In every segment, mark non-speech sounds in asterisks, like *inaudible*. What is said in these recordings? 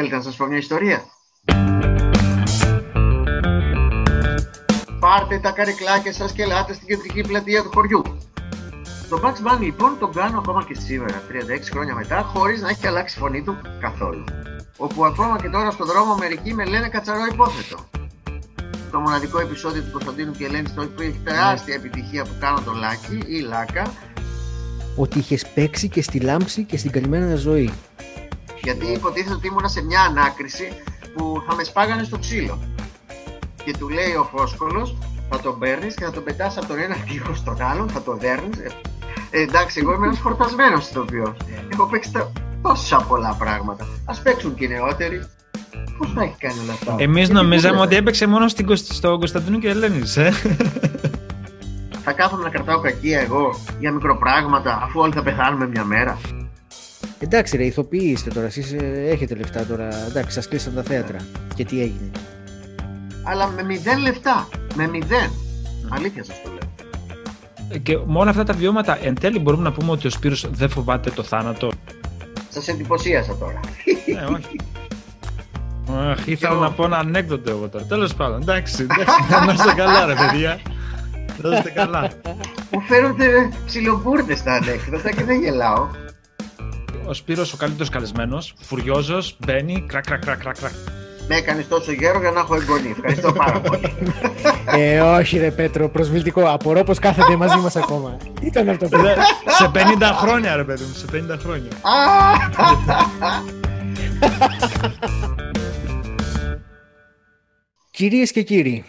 Θέλετε να σας πω μια ιστορία; Πάρτε τα καρεκλάκια σας και ελάτε στην κεντρική πλατεία του χωριού. Το Bugs Bunny λοιπόν τον κάνω ακόμα και σήμερα, 36 χρόνια μετά, χωρίς να έχει αλλάξει η φωνή του καθόλου. Όπου ακόμα και τώρα στο δρόμο μερικοί με λένε κατσαρό υπόθετο. Το μοναδικό επεισόδιο του Κωνσταντίνου και Ελένη στο που έχει τεράστια επιτυχία που κάνω τον Λάκη ή Λάκα. Ότι είχες παίξει και στη λάμψη και στην καλυμμένα ζωή. Γιατί υποτίθεται ότι ήμουνα σε μια ανάκριση που θα με σπάγανε στο ξύλο. Και του λέει ο Φόσκολος, θα τον παίρνεις και θα τον πετάς από τον ένα τείχο στον άλλον, θα τον δέρνεις. Ε, εντάξει, εγώ είμαι ένας φορτασμένος ηθοποιό. Έχω παίξει τα... τόσα πολλά πράγματα. Α παίξουν και οι νεότεροι. Πώς θα έχει κάνει όλα αυτά; Εμείς νομίζαμε ότι έπαιξε μόνο στην, στο Κωνσταντίνο και Ελένης. Ε; θα κάθομαι να κρατάω κακία εγώ για μικροπράγματα αφού όλοι θα πεθάνουμε μια μέρα. Εντάξει, ρε, ηθοποιοί είστε τώρα. Εσείς ε, έχετε λεφτά τώρα. Εντάξει, σας κλείσαν τα θέατρα. Και τι έγινε. Αλλά με μηδέν λεφτά. Με μηδέν. Αλήθεια σας το λέω. Ε, και με όλα αυτά τα βιώματα, εν τέλει μπορούμε να πούμε ότι ο Σπύρος δεν φοβάται το θάνατο. Σας εντυπωσίασα τώρα. Ναι, όχι. Αχ, ήθελα να πω ένα ανέκδοτο εγώ τώρα. Τέλος πάντων, εντάξει, εντάξει, να είστε καλά, ρε παιδιά. Να είστε καλά. Μου φέρονται ψιλομπούρδε τα ανέκδοτα και δεν γελάω. Ο Σπύρος ο καλύτερος καλεσμένος, φουριόζος, μπαίνει, κρακ, κρακ, κρακ, κρακ. Με έκανες τόσο γέρο για να έχω εγγονή. Ευχαριστώ πάρα πολύ. ε, όχι ρε Πέτρο, προσβλητικό. Απορώ πως κάθεται μαζί μας ακόμα. Τι ήταν αυτό που Σε 50 χρόνια ρε παιδί μου, σε 50 χρόνια. Κυρίες και κύριοι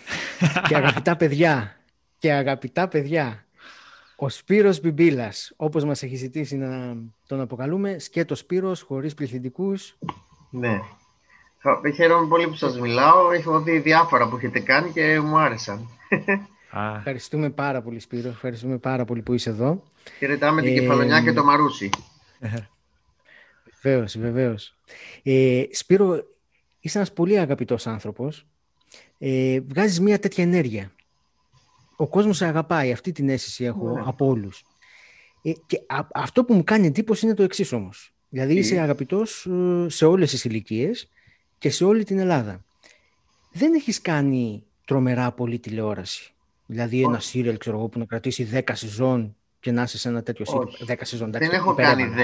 και αγαπητά παιδιά και αγαπητά παιδιά ο Σπύρος Μπιμπίλας, όπως μας έχει ζητήσει να τον αποκαλούμε, σκέτο Σπύρος, χωρίς πληθυντικούς. Ναι. Χαίρομαι πολύ που σας μιλάω. Έχω δει διάφορα που έχετε κάνει και μου άρεσαν. Ευχαριστούμε πάρα πολύ Σπύρο. Ευχαριστούμε πάρα πολύ που είσαι εδώ. Χαιρετάμε την ε, Κεφαλονιά και το Μαρούσι. Βεβαίως, βεβαίως. Ε, Σπύρο, είσαι ένας πολύ αγαπητός άνθρωπος. Ε, βγάζεις μια τέτοια ενέργεια. Ο κόσμος σε αγαπάει. Αυτή την αίσθηση έχω ναι. από όλους. Ε, και αυτό που μου κάνει εντύπωση είναι το εξής όμως. Δηλαδή είσαι αγαπητός ε, σε όλες τις ηλικίες και σε όλη την Ελλάδα. Δεν έχεις κάνει τρομερά πολύ τηλεόραση. Δηλαδή ένα σύριαλ, ξέρω εγώ, που να κρατήσει 10 σεζόν και να είσαι σε ένα τέτοιο σύριαλ. 10 σεζόν. Δεν έχω κάνει 10,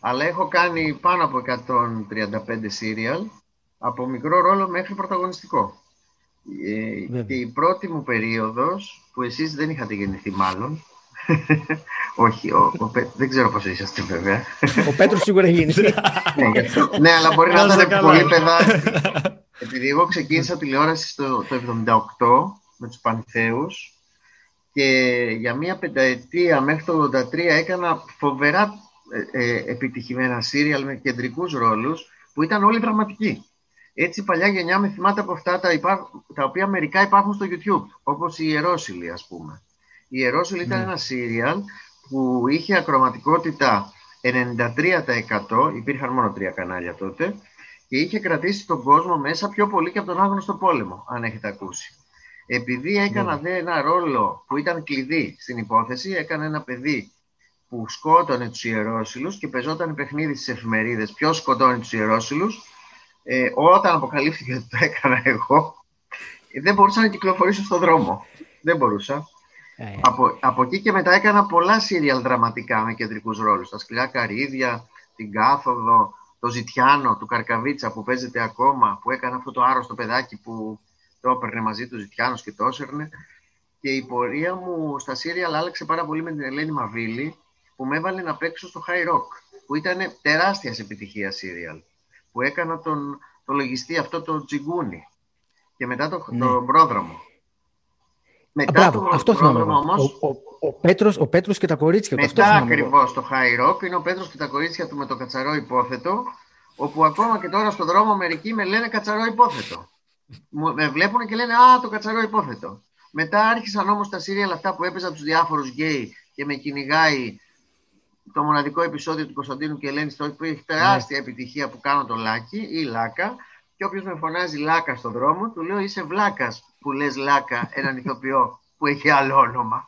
αλλά έχω κάνει πάνω από 135 σύριαλ από μικρό ρόλο μέχρι πρωταγωνιστικό. Ε, και η πρώτη μου περίοδος, που εσείς δεν είχατε γεννηθεί μάλλον, *laughs* όχι, ο, ο, δεν ξέρω πώς είσαστε βέβαια. Ο Πέτρος σίγουρα γίνει. *laughs* ναι, ναι, αλλά μπορεί να ήταν πολύ παιδάκι. Επειδή εγώ ξεκίνησα τηλεόραση το, το 78 με τους Πανθέους και για μία πενταετία μέχρι το 83 έκανα φοβερά ε, ε, επιτυχημένα σύριαλ με κεντρικούς ρόλους που ήταν όλοι δραματικοί. Έτσι η παλιά γενιά με θυμάται από αυτά τα, τα οποία μερικά υπάρχουν στο YouTube, όπως η Ιερόσιλη ας πούμε. Η Ιερόσιλη ήταν ναι. ένα σύριαλ που είχε ακροματικότητα 93%, υπήρχαν μόνο τρία κανάλια τότε, και είχε κρατήσει τον κόσμο μέσα πιο πολύ και από τον άγνωστο πόλεμο, αν έχετε ακούσει. Επειδή έκανα ναι. δε ένα ρόλο που ήταν κλειδί στην υπόθεση, έκανα ένα παιδί που σκότωνε τους ιερόσιλους και πεζόταν παιχνίδι στις εφημερίδες ποιος σκοτώνει τους ιερόσιλους, ε, όταν αποκαλύφθηκε ότι το έκανα εγώ, δεν μπορούσα να κυκλοφορήσω στον δρόμο. Δεν μπορούσα. Ε, ε. Από, από εκεί και μετά έκανα πολλά σύριαλ δραματικά με κεντρικούς ρόλους. Τα σκληρά καρύδια, την κάθοδο, το Ζητιάνο του Καρκαβίτσα που παίζεται ακόμα, που έκανε αυτό το άρρωστο παιδάκι που το έπαιρνε μαζί του Ζητιάνος και το έσαιρνε. Και η πορεία μου στα σύριαλ άλλαξε πάρα πολύ με την Ελένη Μαβίλη, που με έβαλε να παίξω στο High Rock, που ήταν τεράστιας επιτυχίας σύριαλ, που έκανα τον, το λογιστή αυτό το Τζιγκούνι και μετά το, ναι. τον πρόδρομο. Μετά το αυτό θυμάμαι. Όμως, ο, ο, ο, Πέτρος, ο Πέτρος και τα κορίτσια του. Μετά ακριβώς το High Rock είναι ο Πέτρος και τα κορίτσια του με το κατσαρό υπόθετο, όπου ακόμα και τώρα στον δρόμο μερικοί με λένε κατσαρό υπόθετο. με βλέπουν και λένε Α, το κατσαρό υπόθετο. Μετά άρχισαν όμως τα σύριαλ αυτά που έπαιζαν τους διάφορους γκέι και με κυνηγάει το μοναδικό επεισόδιο του Κωνσταντίνου και Ελένη στο που έχει τεράστια ναι. επιτυχία που κάνω το Λάκι ή Λάκα. Και όποιος με φωνάζει Λάκα στον δρόμο, του λέω είσαι βλάκας που λες Λάκα έναν ηθοποιό που έχει άλλο όνομα.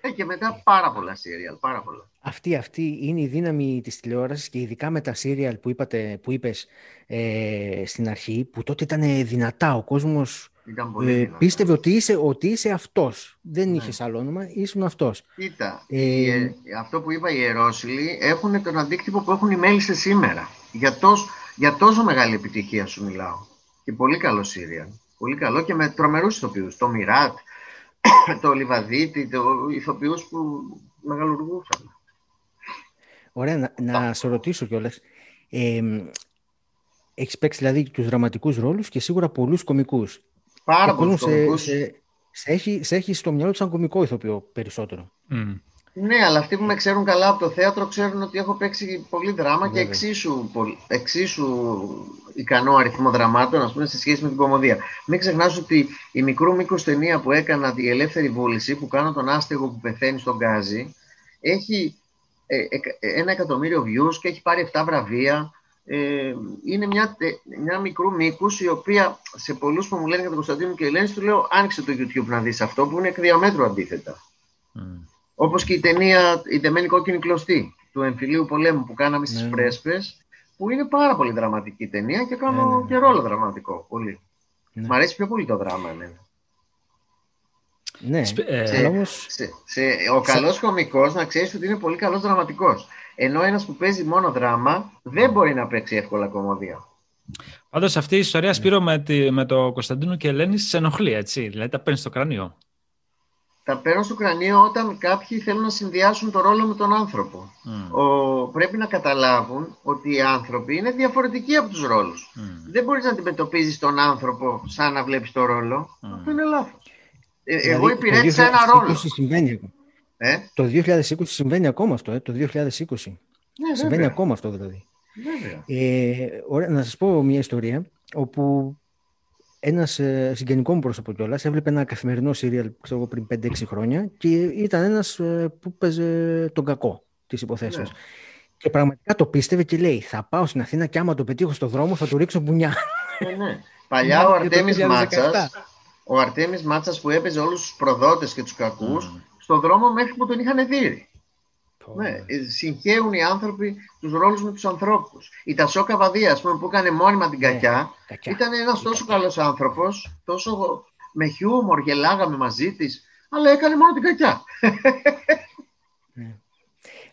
Ε, και μετά πάρα πολλά σύριαλ, πάρα πολλά. Αυτή, αυτή είναι η δύναμη της τηλεόρασης και ειδικά με τα σύριαλ που, είπατε, που είπες ε, στην αρχή, που τότε ήταν δυνατά. Ο κόσμος ε, πίστευε ότι είσαι, ότι είσαι αυτός. Δεν ναι. είχες άλλο όνομα, ήσουν αυτός. Κοίτα, ε, ε, αυτό που είπα οι Ιερόσιλοι έχουν τον αντίκτυπο που έχουν οι μέλισσες σήμερα. Για, τόσο, για τόσο μεγάλη επιτυχία σου μιλάω. Και πολύ καλό σύριαλ. Πολύ καλό και με τρομερούς ηθοποιούς. Το Μιράτ, *coughs* το Λιβαδίτη, το ηθοποιούς που μεγαλουργούσαν. Ωραία, να, να σε ρωτήσω κιόλας. Ε, έχεις παίξει δηλαδή τους δραματικούς ρόλους και σίγουρα πολλούς κομικούς. Πάρα πολλούς κομικούς. Σε, σε, έχει, σε έχει στο μυαλό του σαν κομικό ηθοποιό περισσότερο. Mm. Ναι, αλλά αυτοί που με ξέρουν καλά από το θέατρο ξέρουν ότι έχω παίξει πολύ δράμα και εξίσου, εξίσου ικανό αριθμό δραμάτων, ας πούμε, σε σχέση με την κομμωδία. Μην ξεχνάς ότι η μικρού μήκο ταινία που έκανα, η Ελεύθερη Βούληση, που κάνω τον άστεγο που πεθαίνει στον Γκάζι, έχει ε, ένα εκατομμύριο views και έχει πάρει 7 βραβεία. Ε, είναι μια, μια μικρού μήκους η οποία σε πολλούς που μου λένε για τον Κωνσταντίνο και Ελένη, του λέω: Άνοιξε το YouTube να δεις αυτό που είναι εκ διαμέτρου αντίθετα. Mm. Όπως και η ταινία Η Δεμένη Κόκκινη Κλωστή του εμφυλίου πολέμου που κάναμε στις ναι. Πρέσπες, που είναι πάρα πολύ δραματική ταινία και κάνω ναι, ναι, ναι. και ρόλο δραματικό. Πολύ. Ναι. Μ' αρέσει πιο πολύ το δράμα εμένα. Ναι, ε, σε, όμως... σε, σε, ο καλός σε... κομικός να ξέρεις ότι είναι πολύ καλός δραματικός. Ενώ ένας που παίζει μόνο δράμα δεν μπορεί να παίξει εύκολα κομμωδία. Πάντως αυτή η ιστορία, Σπύρο, με, τη, με το Κωνσταντίνο και Ελένη σε ενοχλεί, έτσι. Δηλαδή τα παίρνεις στο κρανίο. Τα παίρνω στο κρανίο όταν κάποιοι θέλουν να συνδυάσουν το ρόλο με τον άνθρωπο. Mm. Ο, πρέπει να καταλάβουν ότι οι άνθρωποι είναι διαφορετικοί από τους ρόλους. Mm. Δεν μπορείς να αντιμετωπίζεις τον άνθρωπο σαν να βλέπεις το ρόλο. Mm. Αυτό είναι λάθος. Ε, δηλαδή, εγώ υπηρέτησα ένα ρόλο. Συμβαίνει. Ε; Το 2020 συμβαίνει ακόμα αυτό, ε; το 2020. Ναι, συμβαίνει ακόμα αυτό δηλαδή. Ε, ωραία, να σας πω μια ιστορία όπου ένας ε, συγγενικό μου πρόσωπο κιόλας έβλεπε ένα καθημερινό σύριαλ πριν 5-6 χρόνια και ήταν ένας ε, που παίζε τον κακό της υποθέσεως. Ναι. Και πραγματικά το πίστευε και λέει: Θα πάω στην Αθήνα και άμα το πετύχω στο δρόμο θα του ρίξω μπουνιά. Ναι, ναι. Παλιά ο Αρτέμις Μάτσας ο Αρτέμις Μάτσας που έπαιζε όλους τους προδότες και τους κακούς mm. Στον δρόμο μέχρι που τον είχαν δει. Ναι, ε, συγχαίουν οι άνθρωποι τους ρόλους με τους ανθρώπους. Η Τασό Καβαδία, πούμε, που έκανε μόνιμα την ναι, κακιά, ήταν ένας τόσο καλός άνθρωπος, τόσο με χιούμορ, γελάγαμε μαζί της, αλλά έκανε μόνο την κακιά. Ναι.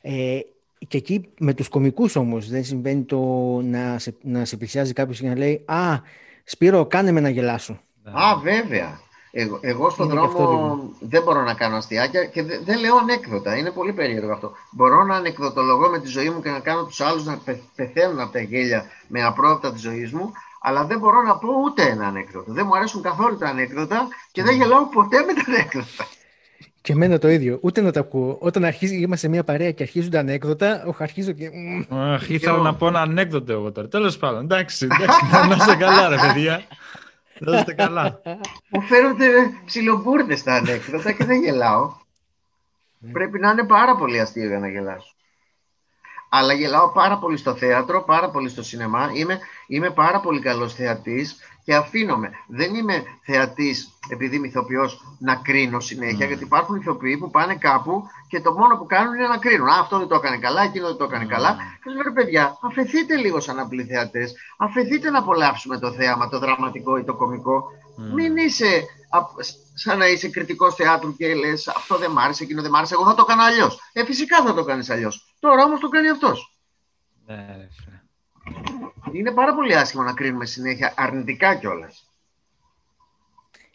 Ε, και εκεί με τους κομικούς όμως δεν συμβαίνει το να σε, να σε πλησιάζει κάποιος και να λέει «Α, Σπύρο, κάνε με να γελάσω». Α, βέβαια. Εγώ, εγώ στον δρόμο δεν μπορώ να κάνω αστιάκια και δεν, δεν λέω ανέκδοτα. Είναι πολύ περίεργο αυτό. Μπορώ να ανεκδοτολογώ με τη ζωή μου και να κάνω τους άλλους να πεθαίνουν από τα γέλια με απρόοπτα της ζωής μου, αλλά δεν μπορώ να πω ούτε ένα ανέκδοτο. Δεν μου αρέσουν καθόλου τα ανέκδοτα και δεν γελάω ποτέ με τα ανέκδοτα. Και εμένα το ίδιο. Ούτε να τα ακούω. Όταν αρχίζει, είμαστε μια παρέα και αρχίζουν τα ανέκδοτα, όχι, αρχίζω και. Αχ, ήθελα να πω ένα ανέκδοτο εγώ τώρα. Τέλος πάντων, εντάξει, εντάξει, να είστε καλά, ρε παιδιά. Να είστε καλά. Μου φέρονται ψιλομπούρδες τα ανέκδοτα και δεν γελάω. Ναι. Πρέπει να είναι πάρα πολύ αστείο για να γελάσω. Αλλά γελάω πάρα πολύ στο θέατρο, πάρα πολύ στο σινεμά. Είμαι, είμαι πάρα πολύ καλός θεατής και αφήνομαι. Δεν είμαι θεατής επειδή είμαι ηθοποιός να κρίνω συνέχεια, mm. γιατί υπάρχουν ηθοποιοί που πάνε κάπου και το μόνο που κάνουν είναι να κρίνουν. Α, αυτό δεν το έκανε καλά, εκείνο δεν το έκανε mm. καλά. Και λέω, παιδιά, αφαιθείτε λίγο σαν απλοί θεατέ, αφαιθείτε να απολαύσουμε το θέαμα, το δραματικό ή το κωμικό. Mm. Μην είσαι σαν να είσαι κριτικός θεάτρου και λες αυτό δεν μ' άρεσε, εκείνο δεν μ' άρεσε. Εγώ θα το έκανα αλλιώς. Ε, φυσικά θα το κάνεις αλλιώς. Τώρα όμως το κάνει αυτός. Ναι, είναι πάρα πολύ άσχημο να κρίνουμε συνέχεια αρνητικά κιόλας.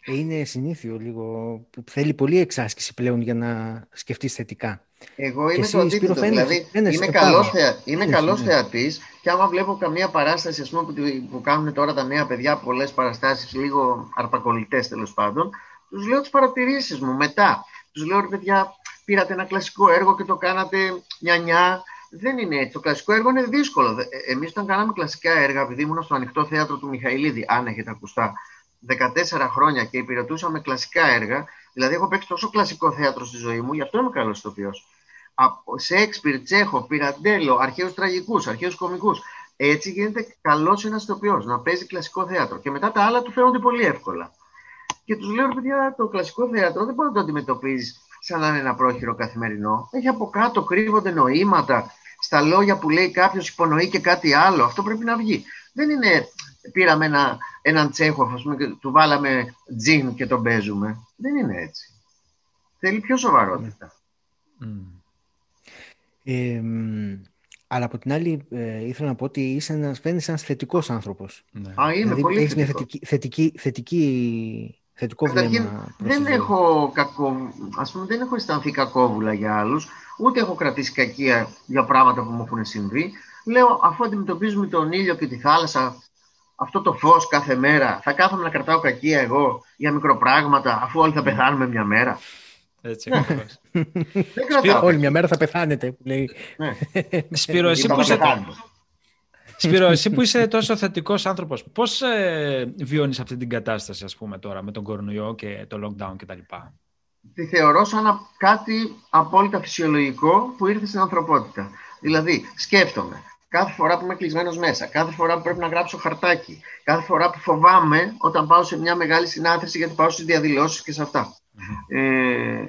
Είναι συνήθιο λίγο που θέλει πολύ εξάσκηση πλέον για να σκεφτείς θετικά. Εγώ είμαι το αντίθετο. Δηλαδή, είμαι καλός θεα... καλός ναι. θεατής και άμα βλέπω καμία παράσταση ας πούμε, που, που κάνουν τώρα τα νέα παιδιά, πολλές παραστάσεις, λίγο αρπακολλητές τέλος πάντων, τους λέω τις παρατηρήσεις μου μετά. Τους λέω, ρε παιδιά, πήρατε ένα κλασικό έργο και το κάνατε νιά-νιά δεν είναι έτσι. Το κλασικό έργο είναι δύσκολο. Ε, Εμείς, όταν κάναμε κλασικά έργα, επειδή ήμουν στο ανοιχτό θέατρο του Μιχαηλίδη, αν έχετε ακουστά, 14 χρόνια και υπηρετούσαμε κλασικά έργα, δηλαδή έχω παίξει τόσο κλασικό θέατρο στη ζωή μου, γι' αυτό είμαι καλός ηθοποιό. Σέξπιρ, Τσέχο, Πυραντέλο, αρχαίους τραγικούς, αρχαίους κομικούς. Έτσι γίνεται καλός ένας ηθοποιός να παίζει κλασικό θέατρο. Και μετά τα άλλα του φαίνονται πολύ εύκολα. Και τους λέω, παιδιά, το κλασικό θέατρο δεν μπορεί να το αντιμετωπίζεις σαν να είναι ένα πρόχειρο καθημερινό. Έχει από κάτω, κρύβονται νοήματα. Στα λόγια που λέει κάποιος υπονοεί και κάτι άλλο. Αυτό πρέπει να βγει. Δεν είναι, πήραμε ένα, έναν τσέχο, ας πούμε, και του βάλαμε τζιν και τον παίζουμε. Δεν είναι έτσι. Θέλει πιο σοβαρότητα. Ε, αλλά από την άλλη, ε, ήθελα να πω ότι είσαι ένας, φαίνεσαι ένας θετικός άνθρωπος. Ναι. Α, είμαι δηλαδή, πολύ έχεις μια θετικός. θετική, θετική, θετική, θετικό Καταρχήν, βλέμμα. προς δεν τη ζωή. έχω, κακό, ας πούμε, δεν έχω αισθανθεί κακόβουλα για άλλους, ούτε έχω κρατήσει κακία για πράγματα που μου έχουν συμβεί. Λέω, αφού αντιμετωπίζουμε τον ήλιο και τη θάλασσα, αυτό το φως κάθε μέρα, θα κάθομαι να κρατάω κακία εγώ για μικροπράγματα, αφού όλοι θα πεθάνουμε μια μέρα. Έτσι Ναι. ακριβώς. Δεν κρατάω. Όλη μια μέρα θα πεθάνετε, που λέει. Ναι. Σπύρο, εσύ Είπα, που, θα είσαι, πεθάνουμε. Σπύρο, εσύ που είσαι τόσο θετικός άνθρωπος, πώς ε, βιώνεις αυτή την κατάσταση, ας πούμε, τώρα, με τον κορονοϊό και το lockdown κτλ. Τη θεωρώ σαν να- κάτι απόλυτα φυσιολογικό που ήρθε στην ανθρωπότητα. Δηλαδή, σκέφτομαι κάθε φορά που είμαι κλεισμένος μέσα, κάθε φορά που πρέπει να γράψω χαρτάκι, κάθε φορά που φοβάμαι όταν πάω σε μια μεγάλη συνάθρηση γιατί πάω στις διαδηλώσεις και σε αυτά. Ε,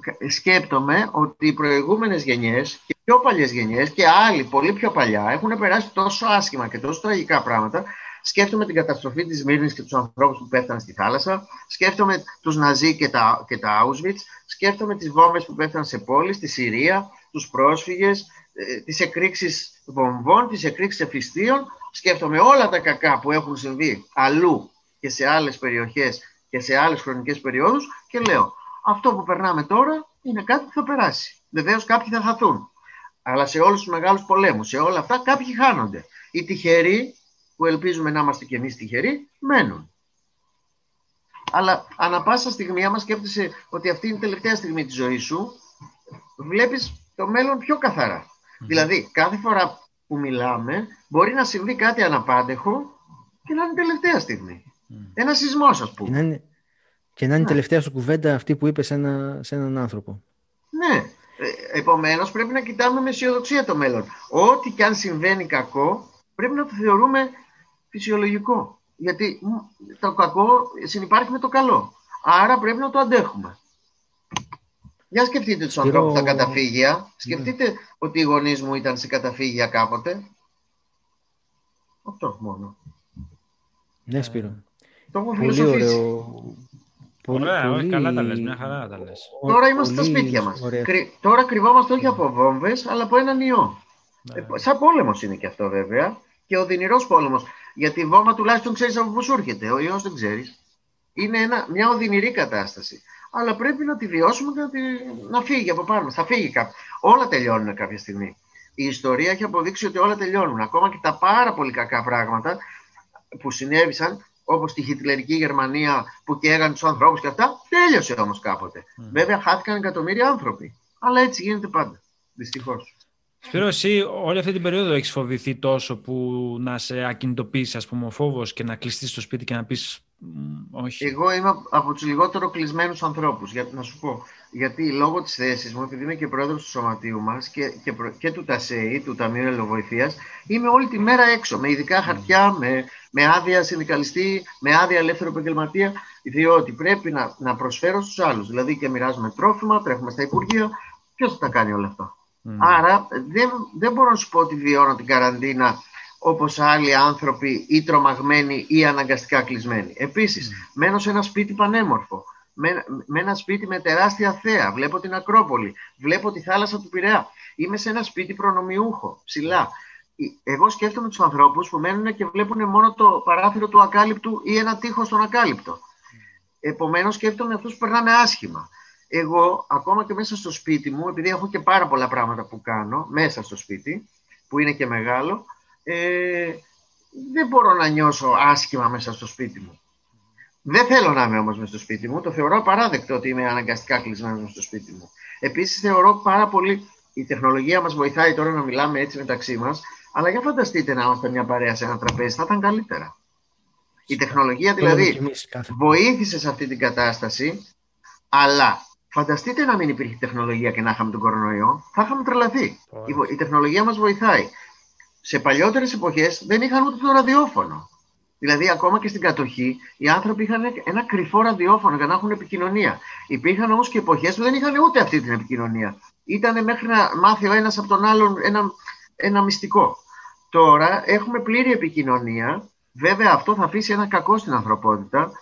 κα- σκέπτομαι ότι οι προηγούμενες γενιές και πιο παλιές γενιές και άλλοι πολύ πιο παλιά έχουν περάσει τόσο άσχημα και τόσο τραγικά πράγματα. Σκέφτομαι την καταστροφή της Μύρνης και τους ανθρώπους που πέφτανε στη θάλασσα. Σκέφτομαι τους Ναζί και τα, και τα Auschwitz. Σκέφτομαι τις βόμβες που πέφτανε σε πόλεις, στη Συρία, τους πρόσφυγες, ε, τις εκρήξεις βομβών, τις εκρήξεις εφιστίων. Σκέφτομαι όλα τα κακά που έχουν συμβεί αλλού και σε άλλες περιοχές και σε άλλες χρονικές περιόδους και λέω αυτό που περνάμε τώρα είναι κάτι που θα περάσει. Βεβαίως κάποιοι θα χαθούν. Αλλά σε όλους τους μεγάλους πολέμους, σε όλα αυτά κάποιοι χάνονται. Οι τυχεροί, που ελπίζουμε να είμαστε κι εμείς τυχεροί, μένουν. Αλλά ανα πάσα στιγμή, άμα σκέφτεσαι ότι αυτή είναι η τελευταία στιγμή της ζωής σου, βλέπεις το μέλλον πιο καθαρά. Δηλαδή, κάθε φορά που μιλάμε, μπορεί να συμβεί κάτι αναπάντεχο και να είναι η τελευταία στιγμή. Ένα σεισμός, ας Και πούμε. να είναι, και να είναι η Ναι. τελευταία σου κουβέντα αυτή που είπες σε, ένα, σε έναν άνθρωπο. Ναι. Ε, επομένως πρέπει να κοιτάμε με αισιοδοξία το μέλλον. Ό,τι και αν συμβαίνει κακό πρέπει να το θεωρούμε φυσιολογικό. Γιατί μ, το κακό συνυπάρχει με το καλό. Άρα πρέπει να το αντέχουμε. Για σκεφτείτε τους Σπύρο- ανθρώπους στα καταφύγια. Σκεφτείτε ότι οι γονείς μου ήταν σε καταφύγια κάποτε. Αυτό μόνο. Ναι, Σπύρο. Το έχω Πολύ φιλοσοφήσει. ωραίο. Πολύ- Ωραία, όχι, πολύ- καλά τα λες, μια χαρά τα λες. ο- Τώρα είμαστε στα πολύ σπίτια μας. ωραία. Κρυ- Τώρα κρυβόμαστε όχι από βόμβες, αλλά από έναν ιό. Ναι. Ε, σαν πόλεμος είναι και αυτό βέβαια. Και ο δυνηρός πόλεμος. Γιατί η βόμβα τουλάχιστον ξέρεις από πού σου έρχεται. Ο ιός δεν ξέρεις. Είναι ένα, μια οδυνηρή κατάσταση. Αλλά πρέπει να τη βιώσουμε και να, τη, να φύγει από πάνω μας. Θα φύγει κάποιο. Όλα τελειώνουν κάποια στιγμή. Η ιστορία έχει αποδείξει ότι όλα τελειώνουν. Ακόμα και τα πάρα πολύ κακά πράγματα που συνέβησαν, όπως τη χιτλερική Γερμανία που καίγαν τους ανθρώπους και αυτά, τέλειωσε όμως κάποτε. Βέβαια, χάθηκαν εκατομμύρια άνθρωποι. Αλλά έτσι γίνεται πάντα. Δυστυχώς. Σπύρο, εσύ όλη αυτή την περίοδο έχεις φοβηθεί τόσο που να σε ακινητοποιήσεις, ας πούμε, ο φόβος και να κλειστείς στο σπίτι και να πεις «Μ, όχι. Εγώ είμαι από τους λιγότερο κλεισμένους ανθρώπους. Για, να σου πω. Γιατί λόγω της θέσης μου, επειδή είμαι και πρόεδρος του σωματείου μας και, και, προ- και του ΤΑΣΕΗ, του Ταμείου Ελλοβοηθεία, είμαι όλη τη μέρα έξω. Με ειδικά χαρτιά, με, με άδεια συνδικαλιστή, με άδεια ελεύθερο επαγγελματία. Διότι πρέπει να, να προσφέρω στους άλλους. Δηλαδή και μοιράζουμε τρόφιμα, τρέχουμε στα υπουργεία. Ποιος θα τα κάνει όλα αυτά. Μμ. Άρα δεν, δεν μπορώ να σου πω ότι βιώνω την καραντίνα όπως άλλοι άνθρωποι ή τρομαγμένοι ή αναγκαστικά κλεισμένοι. Επίσης, μένω σε ένα σπίτι πανέμορφο, με, με ένα σπίτι με τεράστια θέα, βλέπω την Ακρόπολη, βλέπω τη θάλασσα του Πειραιά. Είμαι σε ένα σπίτι προνομιούχο, ψηλά. Ε, Εγώ σκέφτομαι τους ανθρώπους που μένουν και βλέπουν μόνο το παράθυρο του ακάλυπτου ή ένα τείχος στον ακάλυπτο. Επομένως σκέφτομαι αυτούς που περνάνε άσχημα. Εγώ, ακόμα και μέσα στο σπίτι μου, επειδή έχω και πάρα πολλά πράγματα που κάνω μέσα στο σπίτι, που είναι και μεγάλο, ε, δεν μπορώ να νιώσω άσχημα μέσα στο σπίτι μου. Δεν θέλω να είμαι όμως μέσα στο σπίτι μου. Το θεωρώ απαράδεκτο ότι είμαι αναγκαστικά κλεισμένος μέσα στο σπίτι μου. Επίσης θεωρώ πάρα πολύ... Η τεχνολογία μας βοηθάει τώρα να μιλάμε έτσι μεταξύ μας, αλλά για φανταστείτε να είμαστε μια παρέα σε ένα τραπέζι, θα ήταν καλύτερα. Η τεχνολογία Το λέμε δηλαδή κι εμείς κάθε- βοήθησε σε αυτή την κατάσταση, αλλά φανταστείτε να μην υπήρχε τεχνολογία και να είχαμε τον κορονοϊό, θα είχαμε τρελαθεί. Η, βο- η τεχνολογία μας βοηθάει. Σε παλιότερες εποχές δεν είχαν ούτε το ραδιόφωνο. Δηλαδή, ακόμα και στην κατοχή, οι άνθρωποι είχαν ένα κρυφό ραδιόφωνο για να έχουν επικοινωνία. Υπήρχαν όμως και εποχές που δεν είχαν ούτε αυτή την επικοινωνία. Ήταν μέχρι να μάθει ο ένας από τον άλλον ένα, ένα μυστικό. Τώρα έχουμε πλήρη επικοινωνία. Βέβαια, αυτό θα αφήσει ένα κακό στην ανθρωπότητα,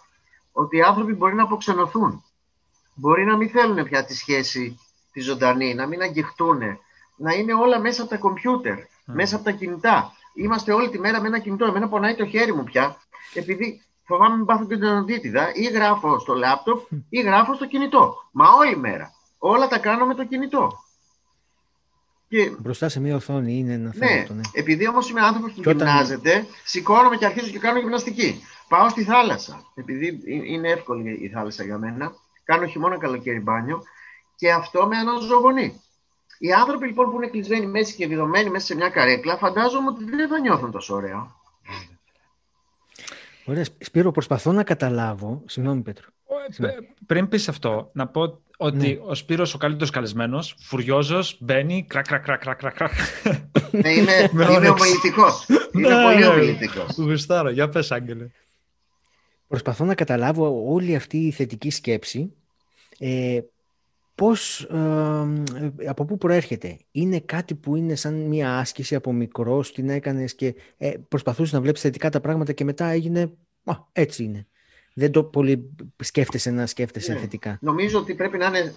ότι οι άνθρωποι μπορεί να αποξενωθούν. Μπορεί να μην θέλουν πια τη σχέση τη ζωντανή, να μην αγγιχτούν, να είναι όλα μέσα από τα κομπιούτερ, μέσα από τα κινητά. Είμαστε όλη τη μέρα με ένα κινητό. Εμένα πονάει το χέρι μου πια, επειδή φοβάμαι μην πάθω και την οντίτιδα, ή γράφω στο λάπτοπ ή γράφω στο κινητό. Μα όλη μέρα. Όλα τα κάνω με το κινητό. Και... Μπροστά σε μια οθόνη είναι ένα θέμα. Ναι, ναι. επειδή όμως είμαι άνθρωπος που όταν... γυμνάζεται, σηκώνομαι και αρχίζω και κάνω γυμναστική. Πάω στη θάλασσα, επειδή είναι εύκολη η θάλασσα για μένα. Κάνω χειμώνα καλοκαίρι μπάνιο και αυτό με αναζωογονεί. Οι άνθρωποι λοιπόν που είναι κλεισμένοι μέσα και βιδωμένοι μέσα σε μια καρέκλα, φαντάζομαι ότι δεν θα νιώθουν τόσο ωραία. Ωραία. Σπύρο, προσπαθώ να καταλάβω. Συγγνώμη, Πέτρο. Πριν πεις αυτό, να πω ότι ναι. ο Σπύρος ο καλύτερος καλεσμένος, φουριόζος, μπαίνει, κρακ, κρακ, κρακ, κρακ, κρακ. Ναι, είμαι, *laughs* είμαι ομιλητικός. Είμαι ναι, πολύ ομιλητικός. Γουστάρω, για πες Άγγελε. Προσπαθώ να καταλάβω όλη αυτή η θετική σκέψη ε, πώς, ε, από πού προέρχεται; Είναι κάτι που είναι σαν μια άσκηση από μικρός, την έκανες και ε, προσπαθούσες να βλέπεις θετικά τα πράγματα και μετά έγινε, α, έτσι είναι. Δεν το πολύ σκέφτεσαι να σκέφτεσαι ναι. θετικά. Νομίζω ότι πρέπει να είναι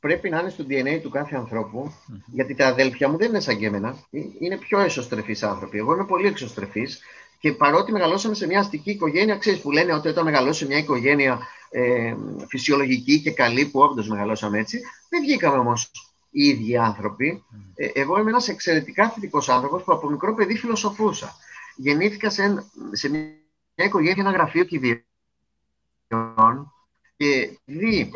πρέπει να είναι στο DNA του κάθε ανθρώπου, γιατί τα αδέλφια μου δεν είναι σαν και εμένα. Ε, είναι πιο εσωστρεφείς άνθρωποι. Εγώ είμαι πολύ εξωστρεφής και παρότι μεγαλώσαμε σε μια αστική οικογένεια, ξέρεις που λένε ότι όταν μεγαλώσει σε μια οικογένεια ε, φυσιολογική και καλή, που όντως μεγαλώσαμε έτσι, δεν βγήκαμε όμως οι ίδιοι άνθρωποι. Ε, εγώ είμαι ένας εξαιρετικά θετικό άνθρωπος που από μικρό παιδί φιλοσοφούσα. Γεννήθηκα σε, σε μια οικογένεια, ένα γραφείο κηδείων και δει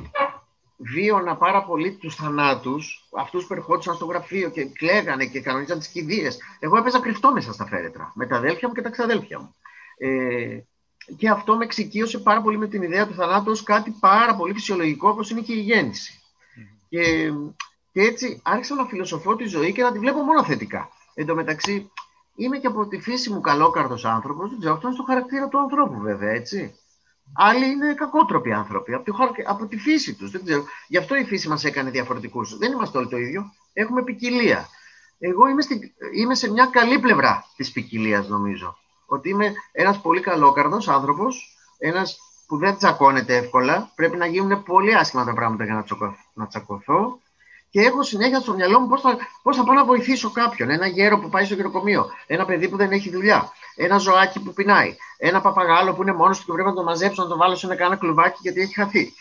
βίωνα πάρα πολύ τους θανάτους, αυτούς που ερχόντουσαν στο γραφείο και κλαίγανε και κανονίζαν τις κηδείες. Εγώ έπαιζα κρυφτό μέσα στα φέρετρα με τα αδέλφια μου και τα ξαδέλφια μου. Ε, και αυτό με εξοικείωσε πάρα πολύ με την ιδέα του θανάτου ως κάτι πάρα πολύ φυσιολογικό όπως είναι και η γέννηση. Και, και έτσι άρχισα να φιλοσοφώ τη ζωή και να τη βλέπω μόνο θετικά. Εν τω μεταξύ είμαι και από τη φύση μου καλόκαρδος άνθρωπος, δεν ξέρω, αυτό είναι στο χαρακτήρα του ανθρώπου βέβαια, έτσι. Άλλοι είναι κακότροποι άνθρωποι, από τη, από τη φύση τους, δεν ξέρω. Γι' αυτό η φύση μας έκανε διαφορετικούς. Δεν είμαστε όλοι το ίδιο, έχουμε ποικιλία. Εγώ είμαι, στη, είμαι σε μια καλή πλευρά της ποικιλίας, νομίζω ότι είμαι ένας πολύ καλόκαρδος άνθρωπος, ένας που δεν τσακώνεται εύκολα. Πρέπει να γίνουν πολύ άσχημα τα πράγματα για να, να τσακωθώ. Και έχω συνέχεια στο μυαλό μου πώς θα, πώς θα πάω να βοηθήσω κάποιον. Ένα γέρο που πάει στο γεροκομείο, ένα παιδί που δεν έχει δουλειά, ένα ζωάκι που πεινάει, ένα παπαγάλο που είναι μόνος του και πρέπει να το μαζέψω, να το βάλω σε ένα κάνα κλουβάκι γιατί έχει χαθεί.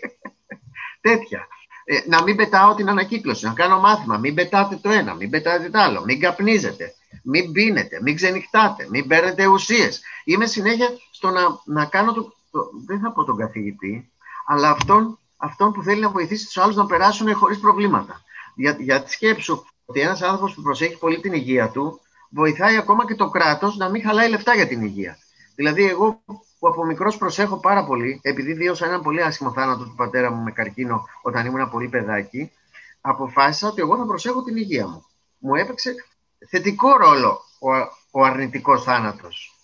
*laughs* Τέτοια. Ε, να μην πετάω την ανακύκλωση, να κάνω μάθημα. Μην πετάτε το ένα, μην πετάτε το άλλο, μην καπνίζετε μην πίνετε, μην ξενυχτάτε, μην παίρνετε ουσίες. Είμαι συνέχεια στο να, να κάνω, το, δεν θα πω τον καθηγητή, αλλά αυτόν, αυτόν που θέλει να βοηθήσει τους άλλους να περάσουν χωρίς προβλήματα. Για, για τη σκέψου ότι ένας άνθρωπος που προσέχει πολύ την υγεία του, βοηθάει ακόμα και το κράτος να μην χαλάει λεφτά για την υγεία. Δηλαδή εγώ που από μικρός προσέχω πάρα πολύ, επειδή βίωσα έναν πολύ άσχημο θάνατο του πατέρα μου με καρκίνο όταν ήμουν πολύ παιδάκι, αποφάσισα ότι εγώ θα προσέχω την υγεία μου. Μου έπαιξε θετικό ρόλο ο, ο αρνητικός θάνατος.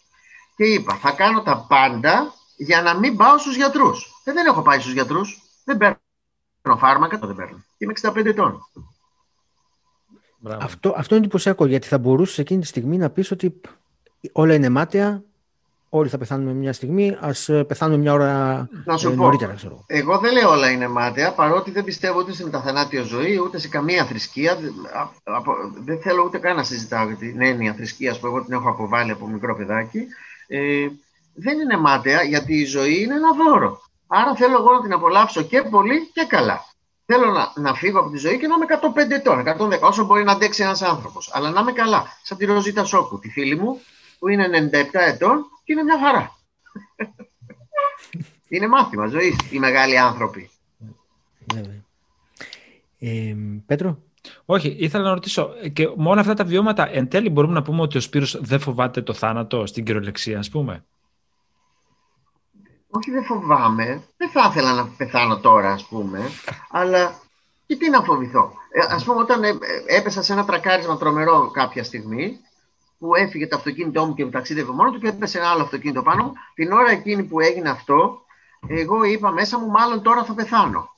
Και είπα, θα κάνω τα πάντα για να μην πάω στους γιατρούς. Ε, δεν έχω πάει στους γιατρούς. Δεν παίρνω φάρμακα, δεν παίρνω. Είμαι 65 ετών. Αυτό, αυτό είναι εντυπωσιακό, γιατί θα μπορούσες εκείνη τη στιγμή να πεις ότι όλα είναι μάταια, όλοι θα πεθάνουμε μια στιγμή, ας ε, πεθάνουμε μια ώρα να σου ε, νωρίτερα. Ξέρω. Εγώ δεν λέω όλα είναι μάταια, παρότι δεν πιστεύω ούτε σε μεταθανάτιο ζωή, ούτε σε καμία θρησκεία. Δεν θέλω ούτε καν να συζητάω την έννοια θρησκείας που εγώ την έχω αποβάλει από μικρό παιδάκι. Ε, δεν είναι μάταια, γιατί η ζωή είναι ένα δώρο. Άρα θέλω εγώ να την απολαύσω και πολύ και καλά. Θέλω να, να φύγω από τη ζωή και να είμαι 105 ετών, 110, όσο μπορεί να αντέξει ένας άνθρωπος. Αλλά να είμαι καλά. Σαν τη Ροζίτα Σόκου, τη φίλη μου, που είναι 97 ετών και είναι μια χαρά. *laughs* είναι μάθημα ζωής οι μεγάλοι άνθρωποι. Ε, Πέτρο; Όχι, ήθελα να ρωτήσω, και με όλα αυτά τα βιώματα, εν τέλει μπορούμε να πούμε ότι ο Σπύρος δεν φοβάται το θάνατο στην κυριολεξία, ας πούμε; Όχι, δεν φοβάμαι. Δεν θα ήθελα να πεθάνω τώρα, ας πούμε. Αλλά και τι να φοβηθώ. Ε, ας πούμε, όταν ε, έπεσα σε ένα τρακάρισμα τρομερό κάποια στιγμή, που έφυγε το αυτοκίνητό μου και ταξίδευε μόνο του και έπεσε ένα άλλο αυτοκίνητο πάνω μου. Την ώρα εκείνη που έγινε αυτό, εγώ είπα μέσα μου, μάλλον τώρα θα πεθάνω.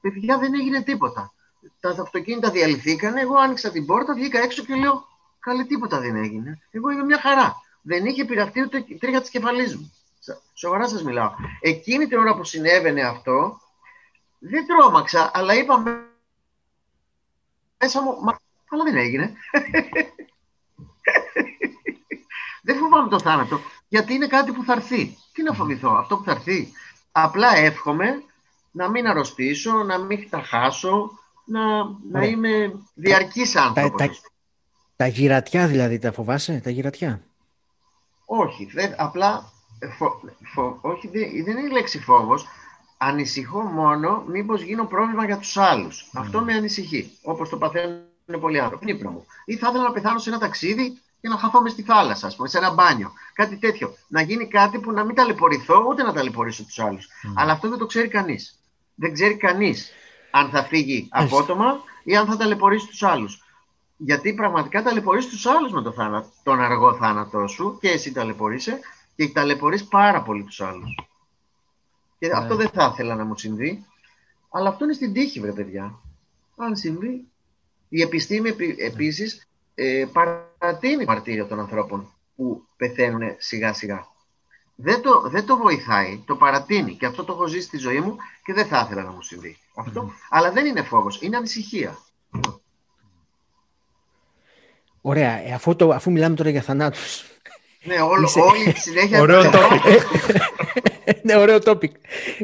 Παιδιά δεν έγινε τίποτα. Τα αυτοκίνητα διαλυθήκανε, εγώ άνοιξα την πόρτα, βγήκα έξω και λέω, καλή τίποτα δεν έγινε. Εγώ είμαι μια χαρά. Δεν είχε πειραχτεί ούτε η τρίχα της κεφαλής μου. Σοβαρά σας μιλάω. Εκείνη την ώρα που συνέβαινε αυτό, δεν τρόμαξα, αλλά είπα μέσα μου, μα, αλλά δεν έγινε. *laughs* δεν φοβάμαι το θάνατο, γιατί είναι κάτι που θα έρθει. Τι να φοβηθώ, αυτό που θα έρθει. Απλά εύχομαι να μην αρρωστήσω, να μην τα χάσω, να, να είμαι διαρκής άνθρωπος. Τα, τα, γυρατιά δηλαδή τα φοβάσαι, τα γυρατιά; Όχι, δεν, απλά, όχι, δεν, είναι η λέξη φόβος. Ανησυχώ μόνο μήπως γίνω πρόβλημα για τους άλλους. Αυτό με ανησυχεί, όπως το παθαίνουν πολλοί άνθρωποι. μου. Ή θα ήθελα να πεθάνω σε ένα ταξίδι και να χαθώ μες στη θάλασσα, ας πούμε, σε ένα μπάνιο. Κάτι τέτοιο. Να γίνει κάτι που να μην ταλαιπωρηθώ, ούτε να ταλαιπωρήσω τους άλλους. Αλλά αυτό δεν το ξέρει κανείς. Δεν ξέρει κανείς αν θα φύγει απότομα ή αν θα ταλαιπωρήσει τους άλλους. Γιατί πραγματικά ταλαιπωρείς τους άλλους με το θάνατο, τον αργό θάνατό σου και εσύ ταλαιπωρείσαι και ταλαιπωρεί πάρα πολύ τους άλλους. Και ναι. αυτό δεν θα ήθελα να μου συμβεί. Αλλά αυτό είναι στην τύχη, βρε παιδιά. Αν συμβεί. Η επιστήμη επίσης ε, παρατείνει μαρτύρια των ανθρώπων που πεθαίνουν σιγά σιγά. Δεν το, δεν το βοηθάει, το παρατείνει και αυτό το έχω ζήσει στη ζωή μου και δεν θα ήθελα να μου συμβεί αυτό. Αλλά δεν είναι φόβος, είναι ανησυχία. Ωραία, ε, αφού, το, αφού μιλάμε τώρα για θανάτους. Ναι, όλο, Είσαι... όλη τη συνέχεια... ωραίο *laughs* topic. ναι, ωραίο topic.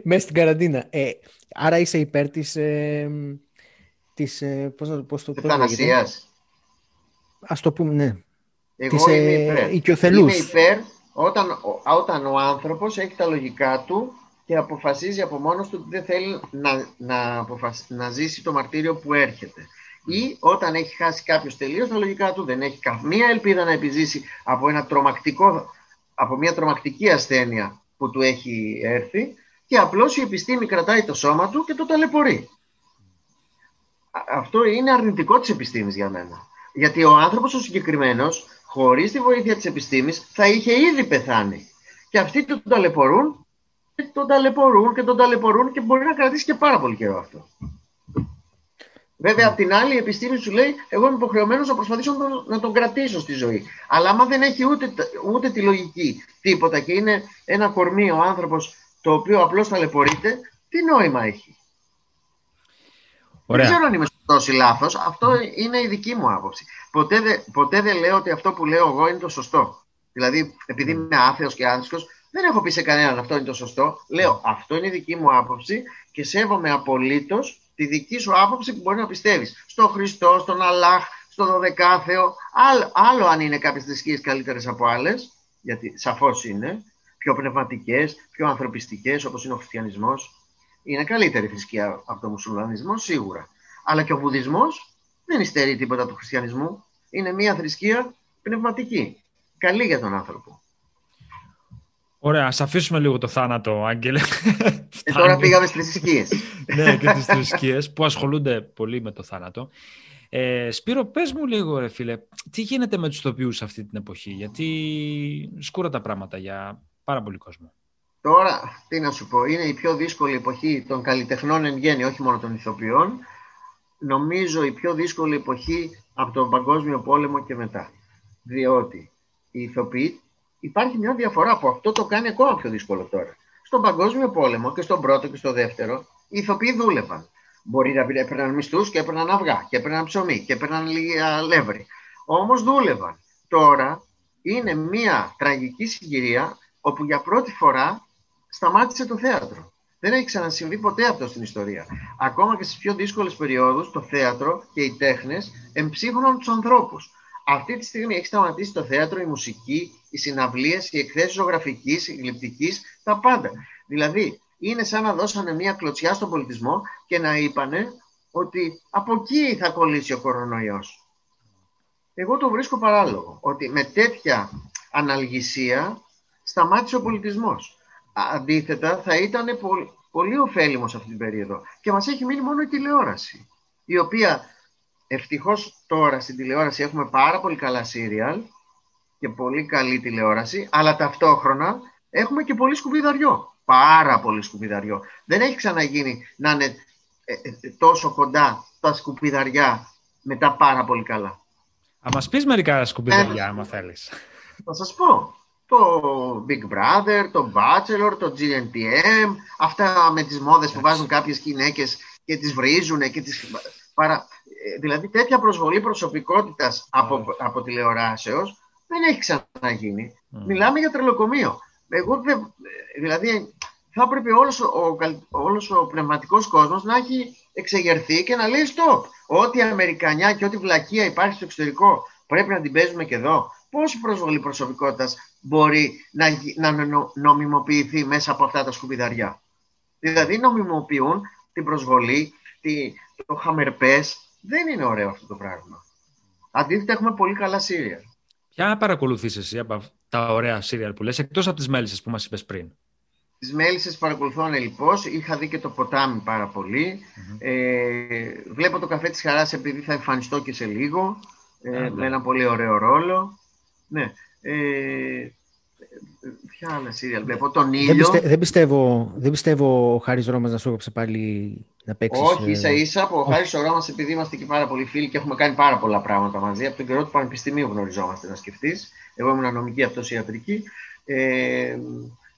Μέσα στην καραντίνα. Ε, άρα είσαι υπέρ της... Ε, της ε, πώς, πώς το, Ευθανασίας. Ας το πούμε, ναι. Εγώ της, είμαι υπέρ. Είμαι υπέρ όταν, όταν ο άνθρωπος έχει τα λογικά του και αποφασίζει από μόνος του ότι δεν θέλει να, να, να ζήσει το μαρτύριο που έρχεται. Ή όταν έχει χάσει κάποιος τελείως τα λογικά του, δεν έχει καμία ελπίδα να επιζήσει από, ένα τρομακτικό, από μια τρομακτική ασθένεια που του έχει έρθει και απλώς η επιστήμη κρατάει το σώμα του και το ταλαιπωρεί. Αυτό είναι αρνητικό της επιστήμης για μένα. Γιατί ο άνθρωπος ο συγκεκριμένος, χωρίς τη βοήθεια της επιστήμης, θα είχε ήδη πεθάνει. Και αυτοί τον ταλαιπωρούν και τον ταλαιπωρούν και τον ταλαιπωρούν και μπορεί να κρατήσει και πάρα πολύ καιρό αυτό. Βέβαια, απ' την άλλη, η επιστήμη σου λέει: Εγώ είμαι υποχρεωμένος να προσπαθήσω να τον, να τον κρατήσω στη ζωή. Αλλά άμα δεν έχει ούτε, ούτε τη λογική τίποτα και είναι ένα κορμί ο άνθρωπος το οποίο απλώς ταλαιπωρείται, τι νόημα έχει; Ωραία. Δεν ξέρω αν είμαι σωστό ή λάθος. Αυτό είναι η δική μου άποψη. Ποτέ, δε, ποτέ δεν λέω ότι αυτό που λέω εγώ είναι το σωστό. Δηλαδή, επειδή είμαι άθεος και άθικο, δεν έχω πει σε κανέναν αυτό είναι το σωστό. Λέω αυτό είναι η δική μου άποψη και σέβομαι απολύτως τη δική σου άποψη που μπορεί να πιστεύεις. Στον Χριστό, στον Αλλάχ, στον Δωδεκάθεο. Άλλο, άλλο αν είναι κάποιες θρησκείες καλύτερες από άλλες, γιατί σαφώς είναι. Πιο πνευματικές, πιο ανθρωπιστικές, όπως είναι ο χριστιανισμός. Είναι καλύτερη θρησκεία από τον μουσουλμανισμό, σίγουρα. Αλλά και ο Βουδισμός δεν υστερεί τίποτα του χριστιανισμού. Είναι μια θρησκεία πνευματική. Καλή για τον άνθρωπο. Ωραία, ας αφήσουμε λίγο το θάνατο, Άγγελε. Ε, τώρα πήγαμε στις θρησκείες. *laughs* ναι, και στις θρησκείες που ασχολούνται πολύ με το θάνατο. Ε, Σπύρο, πες μου λίγο, ρε φίλε, τι γίνεται με τους ηθοποιούς αυτή την εποχή, γιατί σκούρα τα πράγματα για πάρα πολύ κόσμο. Τώρα, τι να σου πω, είναι η πιο δύσκολη εποχή των καλλιτεχνών εν γέννη, όχι μόνο των ηθοποιών. Νομίζω η πιο δύσκολη εποχή από τον Παγκόσμιο Πόλεμο και μετά. Διότι οι ηθοποιοί υπάρχει μια διαφορά που αυτό το κάνει ακόμα πιο δύσκολο τώρα. Στον Παγκόσμιο Πόλεμο και στον πρώτο και στο δεύτερο, οι ηθοποιοί δούλευαν. Μπορεί να έπαιρναν μισθούς και έπαιρναν αυγά και έπαιρναν ψωμί και έπαιρναν λίγα λεύρη. Όμως δούλευαν. Τώρα είναι μια τραγική συγκυρία όπου για πρώτη φορά σταμάτησε το θέατρο. Δεν έχει ξανασυμβεί ποτέ αυτό στην ιστορία. Ακόμα και στις πιο δύσκολες περιόδους, το θέατρο και οι τέχνες εμψύχωναν τους ανθρώπους. Αυτή τη στιγμή έχει σταματήσει το θέατρο, η μουσική, οι συναυλίες, οι εκθέσεις ζωγραφικής, η γλυπτικής, τα πάντα. Δηλαδή, είναι σαν να δώσανε μια κλωτσιά στον πολιτισμό και να είπανε ότι από εκεί θα κολλήσει ο κορονοϊός. Εγώ το βρίσκω παράλογο, ότι με τέτοια αναλγησία σταμάτησε ο πολιτισμός. Αντίθετα, θα ήταν πολύ, πολύ ωφέλιμος αυτή την περίοδο. Και μας έχει μείνει μόνο η τηλεόραση, η οποία Ευτυχώς τώρα στην τηλεόραση έχουμε πάρα πολύ καλά σύριαλ και πολύ καλή τηλεόραση, αλλά ταυτόχρονα έχουμε και πολύ σκουπιδαριό. Πάρα πολύ σκουπιδαριό. Δεν έχει ξαναγίνει να είναι ε, ε, τόσο κοντά τα σκουπιδαριά μετά πάρα πολύ καλά. Α μας πεις μερικά σκουπιδαριά, ε, άμα θέλεις. Θα σας πω. Το Big Brother, το Bachelor, το GNTM, αυτά με τις μόδες που βάζουν κάποιες γυναίκες και τις βρίζουν και τις... Παρα... Ε, δηλαδή τέτοια προσβολή προσωπικότητας από, από τηλεοράσεως δεν έχει ξαναγίνει. Μιλάμε για τρελοκομείο. Εγώ δεν, δηλαδή θα έπρεπε όλος ο, όλος ο πνευματικός κόσμος να έχει εξεγερθεί και να λέει stop. Ό,τι αμερικανιά και ό,τι βλακεία υπάρχει στο εξωτερικό πρέπει να την παίζουμε και εδώ. Πόση προσβολή προσωπικότητας μπορεί να, να νομιμοποιηθεί μέσα από αυτά τα σκουπιδαριά; Δηλαδή νομιμοποιούν την προσβολή, τη, το χαμερπές. Δεν είναι ωραίο αυτό το πράγμα. Αντίθετα έχουμε πολύ καλά σύρια. Ποια παρακολουθείς εσύ από τα ωραία σύριαλ που λες, εκτός από τις μέλισσες που μας είπες πριν; Τις μέλισσες παρακολουθώ ανελιπώς. Είχα δει και το ποτάμι πάρα Ε, βλέπω το καφέ της χαράς επειδή θα εμφανιστώ και σε λίγο. Ε, με ένα πολύ ωραίο ρόλο. Ναι. Ε, ποια άλλα σύριαλ βλέπω. Τον ήλιο. Δεν, πιστεύω, δεν πιστεύω ο Χάρης Ρώμας να σου έπαιξε πάλι να παίξεις. Όχι, ίσα ίσα που ο Χάρης Ρώμας επειδή είμαστε και πάρα πολύ φίλοι και έχουμε κάνει πάρα πολλά πράγματα μαζί. Από τον καιρό του Πανεπιστημίου γνωριζόμαστε να σκεφτείς. Εγώ ήμουν νομική, αυτός ιατρική. Ε,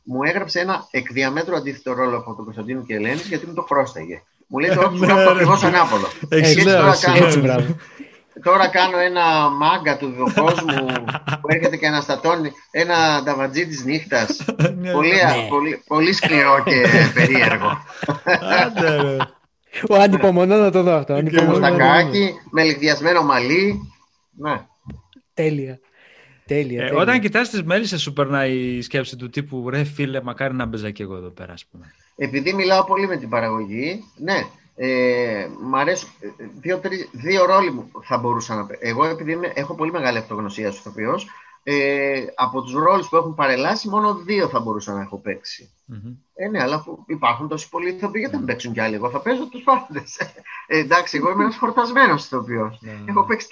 μου έγραψε ένα εκ διαμέτρου αντίθετο ρόλο από τον Κωνσταντίνο και Ελένη γιατί μου το χρώσταγε. Μου λέει το όχι, *laughs* αυτό ακριβώς ανάποδο. *laughs* Τώρα κάνω ένα μάγκα του διδοκόσμου που έρχεται και αναστατώνει ένα νταβατζί της νύχτας. Ναι. πολύ, ναι. πολύ, πολύ σκληρό και περίεργο. Ο αντιπομονώ να το δω αυτό. Μουστακάκι, με λιγδιασμένο μαλλί. Ναι. Τέλεια. Τέλεια, ε, Όταν κοιτάς τις μέλισσες σου περνάει η σκέψη του τύπου «Ρε φίλε, μακάρι να μπαιζα και εγώ εδώ πέρα», ας πούμε. Επειδή μιλάω πολύ με την παραγωγή, ναι, ε, μ' αρέσουν, δύο, τρι, δύο ρόλοι μου θα μπορούσα να παίξω. Εγώ επειδή έχω πολύ μεγάλη αυτογνωσία στο ηθοποιός, ε, από τους ρόλους που έχουν παρελάσει μόνο δύο θα μπορούσα να έχω παίξει. Mm-hmm. Ε, ναι, αλλά υπάρχουν τόσοι πολλοί ηθοποιοί γιατί δεν παίξουν κι άλλοι. Εγώ θα παίζω τους πάντες. Ε, εντάξει, εγώ είμαι ένας φορτασμένος ηθοποιός. Mm-hmm. Έχω παίξει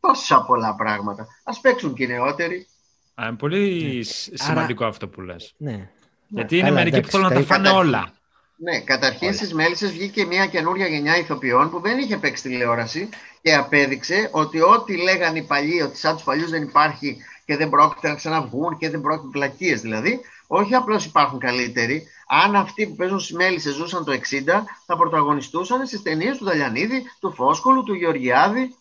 τόσα πολλά πράγματα. Α παίξουν και οι νεότεροι. Α, είναι πολύ ναι. σημαντικό Άρα... αυτό που λες. Ναι. Γιατί είναι μερικοί που θέλουν να τα φάνε όλα. Ναι, καταρχήν στις Μέλισσες βγήκε μια καινούρια γενιά ηθοποιών που δεν είχε παίξει τηλεόραση και απέδειξε ότι ό,τι λέγανε οι παλιοί, ότι σαν τους παλιούς δεν υπάρχει και δεν πρόκειται να ξαναβγούν και δεν πρόκειται πλακίες δηλαδή, όχι απλώς υπάρχουν καλύτεροι. Αν αυτοί που παίζουν στις Μέλισσες ζούσαν το 60, θα πρωταγωνιστούσαν στις ταινίες του Δαλιανίδη, του Φόσκολου, του Γεωργιάδη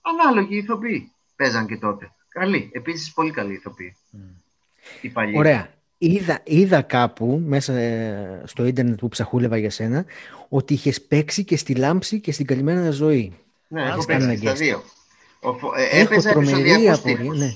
ανάλογοι ηθοποιοί παίζαν και τότε. Καλή, επίσης πολύ καλή ηθοποιοί. Mm. Ωραία. Είδα, είδα κάπου μέσα ε, στο ίντερνετ που ψαχούλευα για σένα ότι είχες παίξει και στη Λάμψη και στην Καλυμμένα Ζωή. Ναι, έχω παίξει στα δύο. Ε, έπαιζα επεισοδιακούς τύπους. Ναι.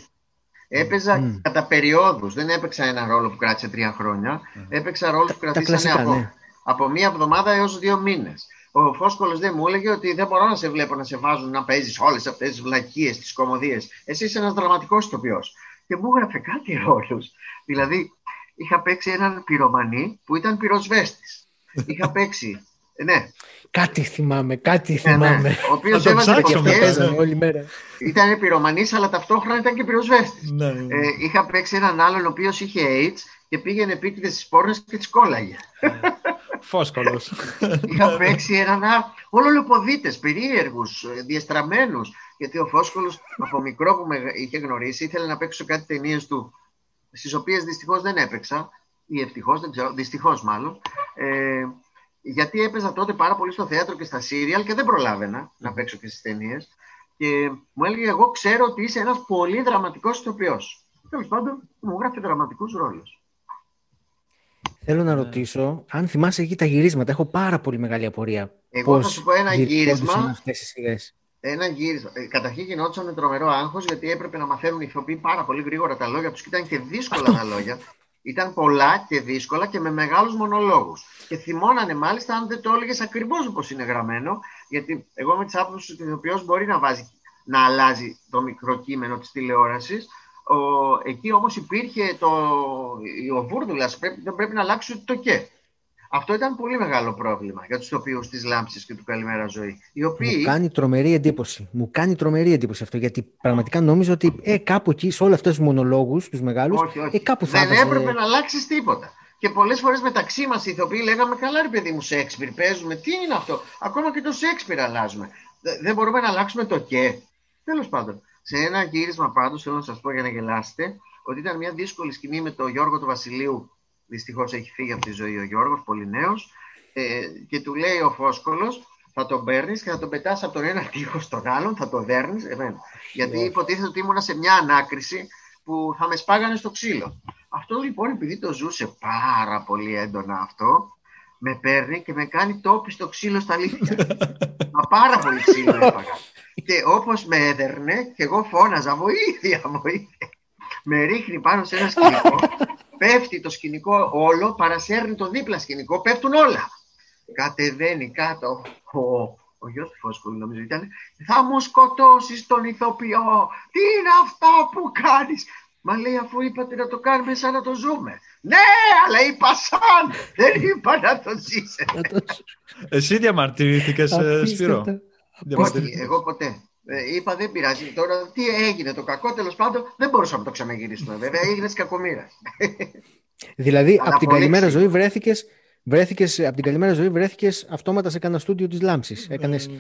Έπαιζα mm. κατά περιόδους. Δεν έπαιξα ένα ρόλο που κράτησε τρία χρόνια. Mm. Έπαιξα ρόλο που κρατήσανε από, ναι. από μία εβδομάδα έως δύο μήνες ο Φόσκολος δεν μου έλεγε ότι δεν μπορώ να σε βλέπω να σε βάζουν να παίζεις όλες αυτές τις βλακίες, τις κομμωδίες. Εσύ είσαι ένας δραματικός ηθοποιός. Και μου έγραφε κάτι ρόλους. Δηλαδή, είχα παίξει έναν πυρομανή που ήταν πυροσβέστης. είχα *laughs* παίξει. Ε, ναι. Κάτι θυμάμαι, κάτι θυμάμαι. Ναι, ναι. Ο οποίος έβαζε και όλη μέρα. Ήταν πυρομανής, αλλά ταυτόχρονα ήταν και πυροσβέστης. Ναι, ναι. Ε, είχα παίξει έναν άλλον ο οποίος είχε AIDS και πήγαινε επίτηδες στις πόρνες και τις κόλλαγε. Φόσκολος. *laughs* Είχα παίξει έναν όλο λεποδίτε, περίεργους, διαστραμμένους. Γιατί ο Φόσκολος από μικρό που με είχε γνωρίσει ήθελε να παίξω κάτι ταινίες του, στις οποίες δυστυχώς δεν έπαιξα. Ή ευτυχώς, δεν ξέρω, δυστυχώς μάλλον. Ε, γιατί έπαιζα τότε πάρα πολύ στο θέατρο και στα σύριαλ και δεν προλάβαινα να παίξω και στις ταινίες. Και μου έλεγε: Εγώ ξέρω ότι είσαι ένας πολύ δραματικός ηθοποιός. Τέλος πάντων, μου γράφει δραματικούς ρόλους. Θέλω να ναι. ρωτήσω αν θυμάσαι εκεί τα γυρίσματα. Έχω πάρα πολύ μεγάλη απορία. Εγώ Πώς θα σου πω ένα γύρισμα. Ένα γύρισμα. Ε, καταρχήν γινόταν με τρομερό άγχος γιατί έπρεπε να μαθαίνουν οι ηθοποιοί πάρα πολύ γρήγορα τα λόγια τους και ήταν και δύσκολα τα λόγια. Ήταν πολλά και δύσκολα και με μεγάλους μονολόγους. Και θυμώνανε μάλιστα αν δεν το έλεγες ακριβώς όπως είναι γραμμένο. Γιατί εγώ με τις άποψεις ότι ο ηθοποιός μπορεί να, βάζει, να αλλάζει το μικροκείμενο της τηλεόρασης, ο, εκεί όμως υπήρχε το, ο βούρδουλας, πρέπει, δεν πρέπει να αλλάξει το και. Αυτό ήταν πολύ μεγάλο πρόβλημα για τους τοπίου της Λάμψης και του Καλημέρα Ζωή. Οι οποίοι... Μου κάνει τρομερή εντύπωση. Μου κάνει τρομερή εντύπωση αυτό. Γιατί πραγματικά νόμιζα ότι ε, κάπου εκεί, σε όλους αυτούς τους μονολόγους, τους μεγάλους, ε, κάπου θα Δεν έπρεπε να αλλάξεις τίποτα. Και πολλές φορές μεταξύ μας οι ηθοποιοί λέγαμε: Καλά, ρε παιδί μου, Σέξπιρ, παίζουμε. Τι είναι αυτό; Ακόμα και το Σέξπιρ αλλάζουμε. Δεν μπορούμε να αλλάξουμε το και. Τέλος πάντων, σε ένα γύρισμα πάντως, θέλω να σας πω για να γελάσετε, ότι ήταν μια δύσκολη σκηνή με τον Γιώργο του Βασιλείου. Δυστυχώς έχει φύγει από τη ζωή ο Γιώργος, πολύ νέος. Ε, και του λέει ο Φόσκολο, θα τον παίρνεις και θα τον πετάς από τον ένα τείχος στον άλλον, θα τον δέρνεις. Γιατί υποτίθεται ότι ήμουν σε μια ανάκριση που θα με σπάγανε στο ξύλο. Αυτό λοιπόν, επειδή το ζούσε πάρα πολύ έντονα αυτό, με παίρνει και με κάνει τόπι στο ξύλο στα αλήθεια. *laughs* Μα πάρα πολύ ξύλο έπαγα. Και όπως με έδερνε και εγώ φώναζα βοήθεια, βοήθεια. Με ρίχνει πάνω σε ένα σκηνικό, *laughs* πέφτει το σκηνικό όλο, παρασέρνει το δίπλα σκηνικό, πέφτουν όλα. Κατεβαίνει κάτω ο, ο γιος του Φόσκολου νομίζω ήταν, θα μου σκοτώσεις τον ηθοποιό, τι είναι αυτά που κάνεις; Μα λέει αφού είπατε να το κάνουμε σαν να το ζούμε. Ναι, αλλά είπα σαν, δεν είπα να το ζήσει. Εσύ διαμαρτυρήθηκες, ε, Σπύρο. Όχι, εγώ ποτέ. Ε, είπα δεν πειράζει. Τώρα τι έγινε το κακό, τέλος πάντων δεν μπορούσαμε να το ξαναγυρίσουμε. Βέβαια έγινες τη κακομοίρας. δηλαδή *laughs* από την καλημέρα ζωή βρέθηκες. Βρέθηκες, από την καλημέρα ζωή βρέθηκες αυτόματα σε κανένα στούντιο της Λάμψης. Έκανες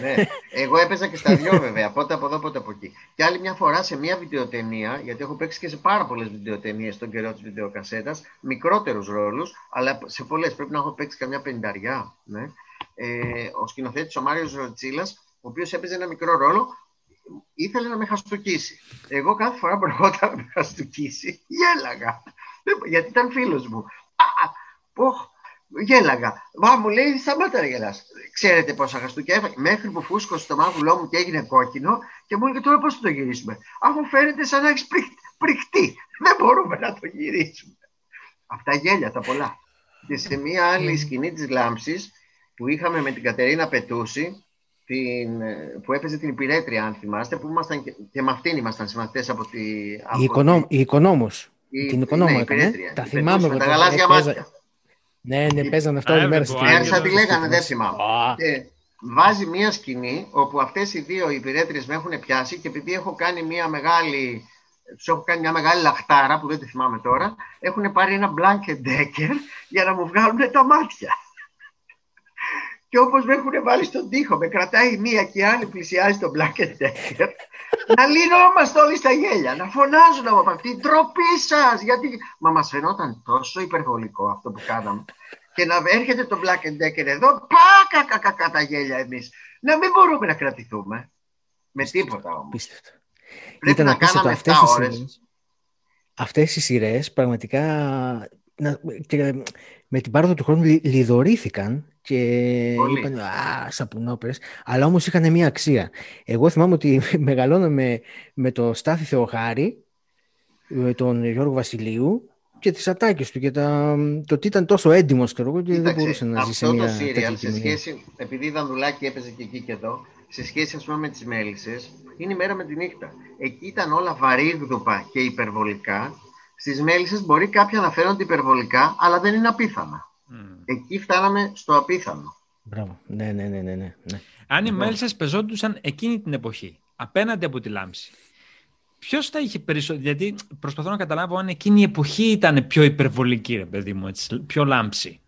ναι. Εγώ έπαιζα και στα δυο βέβαια, πότε από εδώ, πότε από εκεί. Και άλλη μια φορά σε μια βιντεοτενία, γιατί έχω παίξει και σε πάρα πολλές βιντεοτενίες στον καιρό της βιντεοκασέτας, μικρότερους ρόλους, αλλά σε πολλές πρέπει να έχω παίξει καμιά πενταριά. Ναι. Ε, ο σκηνοθέτης ο Μάριος Ροτσίλας, ο οποίος έπαιζε ένα μικρό ρόλο, ήθελε να με χαστοκίσει. Εγώ κάθε φορά που ερχόταν να με χαστοκίσει, γέλαγα. Γιατί ήταν φίλος μου. Α, γέλαγα. Μα μου λέει, σταμάτα να γελάς. Ξέρετε πόσα χαστούκια έφαγε. Μέχρι που φούσκωσε το μάγουλό μου και έγινε κόκκινο και μου έλεγε τώρα πώς θα το γυρίσουμε; Αφού φαίνεται σαν να έχεις πριχτεί. Δεν μπορούμε να το γυρίσουμε. Αυτά γέλια τα πολλά. Και σε μία άλλη σκηνή της λάμψης που είχαμε με την Κατερίνα Πετούση, την, που έπαιζε την υπηρέτρια, αν θυμάστε, που ήμασταν και, και με αυτήν ήμασταν συμμαθητές από τη. η, οικονόμ, η οικονόμος. Η, την οικονόμο ναι, έκανε. Τα θυμάμαι. Με τα γαλάζια μάτια. Ναι, ναι, παίζανε αυτό όλη μέρα στην Ελλάδα. τη λέγανε, δεν θυμάμαι. Και βάζει μία σκηνή όπου αυτές οι δύο υπηρέτριες με έχουν πιάσει και επειδή έχω κάνει μία μεγάλη τους έχω κάνει μια μεγάλη λαχτάρα που δεν τη θυμάμαι τώρα, έχουν πάρει ένα blanket decker για να μου βγάλουν τα μάτια. Και όπως με έχουν βάλει στον τοίχο, με κρατάει μία και η άλλη πλησιάζει τον blanket decker, *laughs* να λυνόμαστε όλοι στα γέλια, να φωνάζουν από αυτή, ντροπή σας! Γιατί... Μα μας φαινόταν τόσο υπερβολικό αυτό που κάναμε. Και να έρχεται το Black and Decker εδώ, πάκα κακά τα γέλια εμείς. Να μην μπορούμε να κρατηθούμε. Με τίποτα όμως. Πρέπει Ήταν να κάναμε 7 ώρες. Αυτές οι σειρές πραγματικά και με την πάροδο του χρόνου λιδωρήθηκαν και Πολύ. είπαν «Α, σαπουνόπερες», αλλά όμως είχαν μια αξία. Εγώ θυμάμαι ότι *laughs* μεγαλώναμε με το Στάθη Θεοχάρη, με τον Γιώργο Βασιλείου και τις ατάκες του και τα, το ότι ήταν τόσο έντιμος και δεν μπορούσε να ζει σε μια αυτό το σύριαλ, σε σχέση, επειδή η Δανδουλάκη έπαιζε και εκεί και εδώ, σε σχέση ας πούμε με τις μέλισσες, είναι η μέρα με τη νύχτα. Εκεί ήταν όλα βαρύγδουπα και υπερβολικά στις μέλισσες μπορεί κάποια να φαίνονται υπερβολικά, αλλά δεν είναι απίθανα. Mm. Εκεί φτάναμε στο απίθανο. Μπράβο. Ναι, ναι, ναι, ναι. ναι. Αν οι λοιπόν. μέλισσες πεζόντουσαν εκείνη την εποχή, απέναντι από τη λάμψη, Ποιος θα είχε περισσότερο. Γιατί προσπαθώ να καταλάβω αν εκείνη η εποχή ήταν πιο υπερβολική, ρε παιδί μου, έτσι, πιο λάμψη.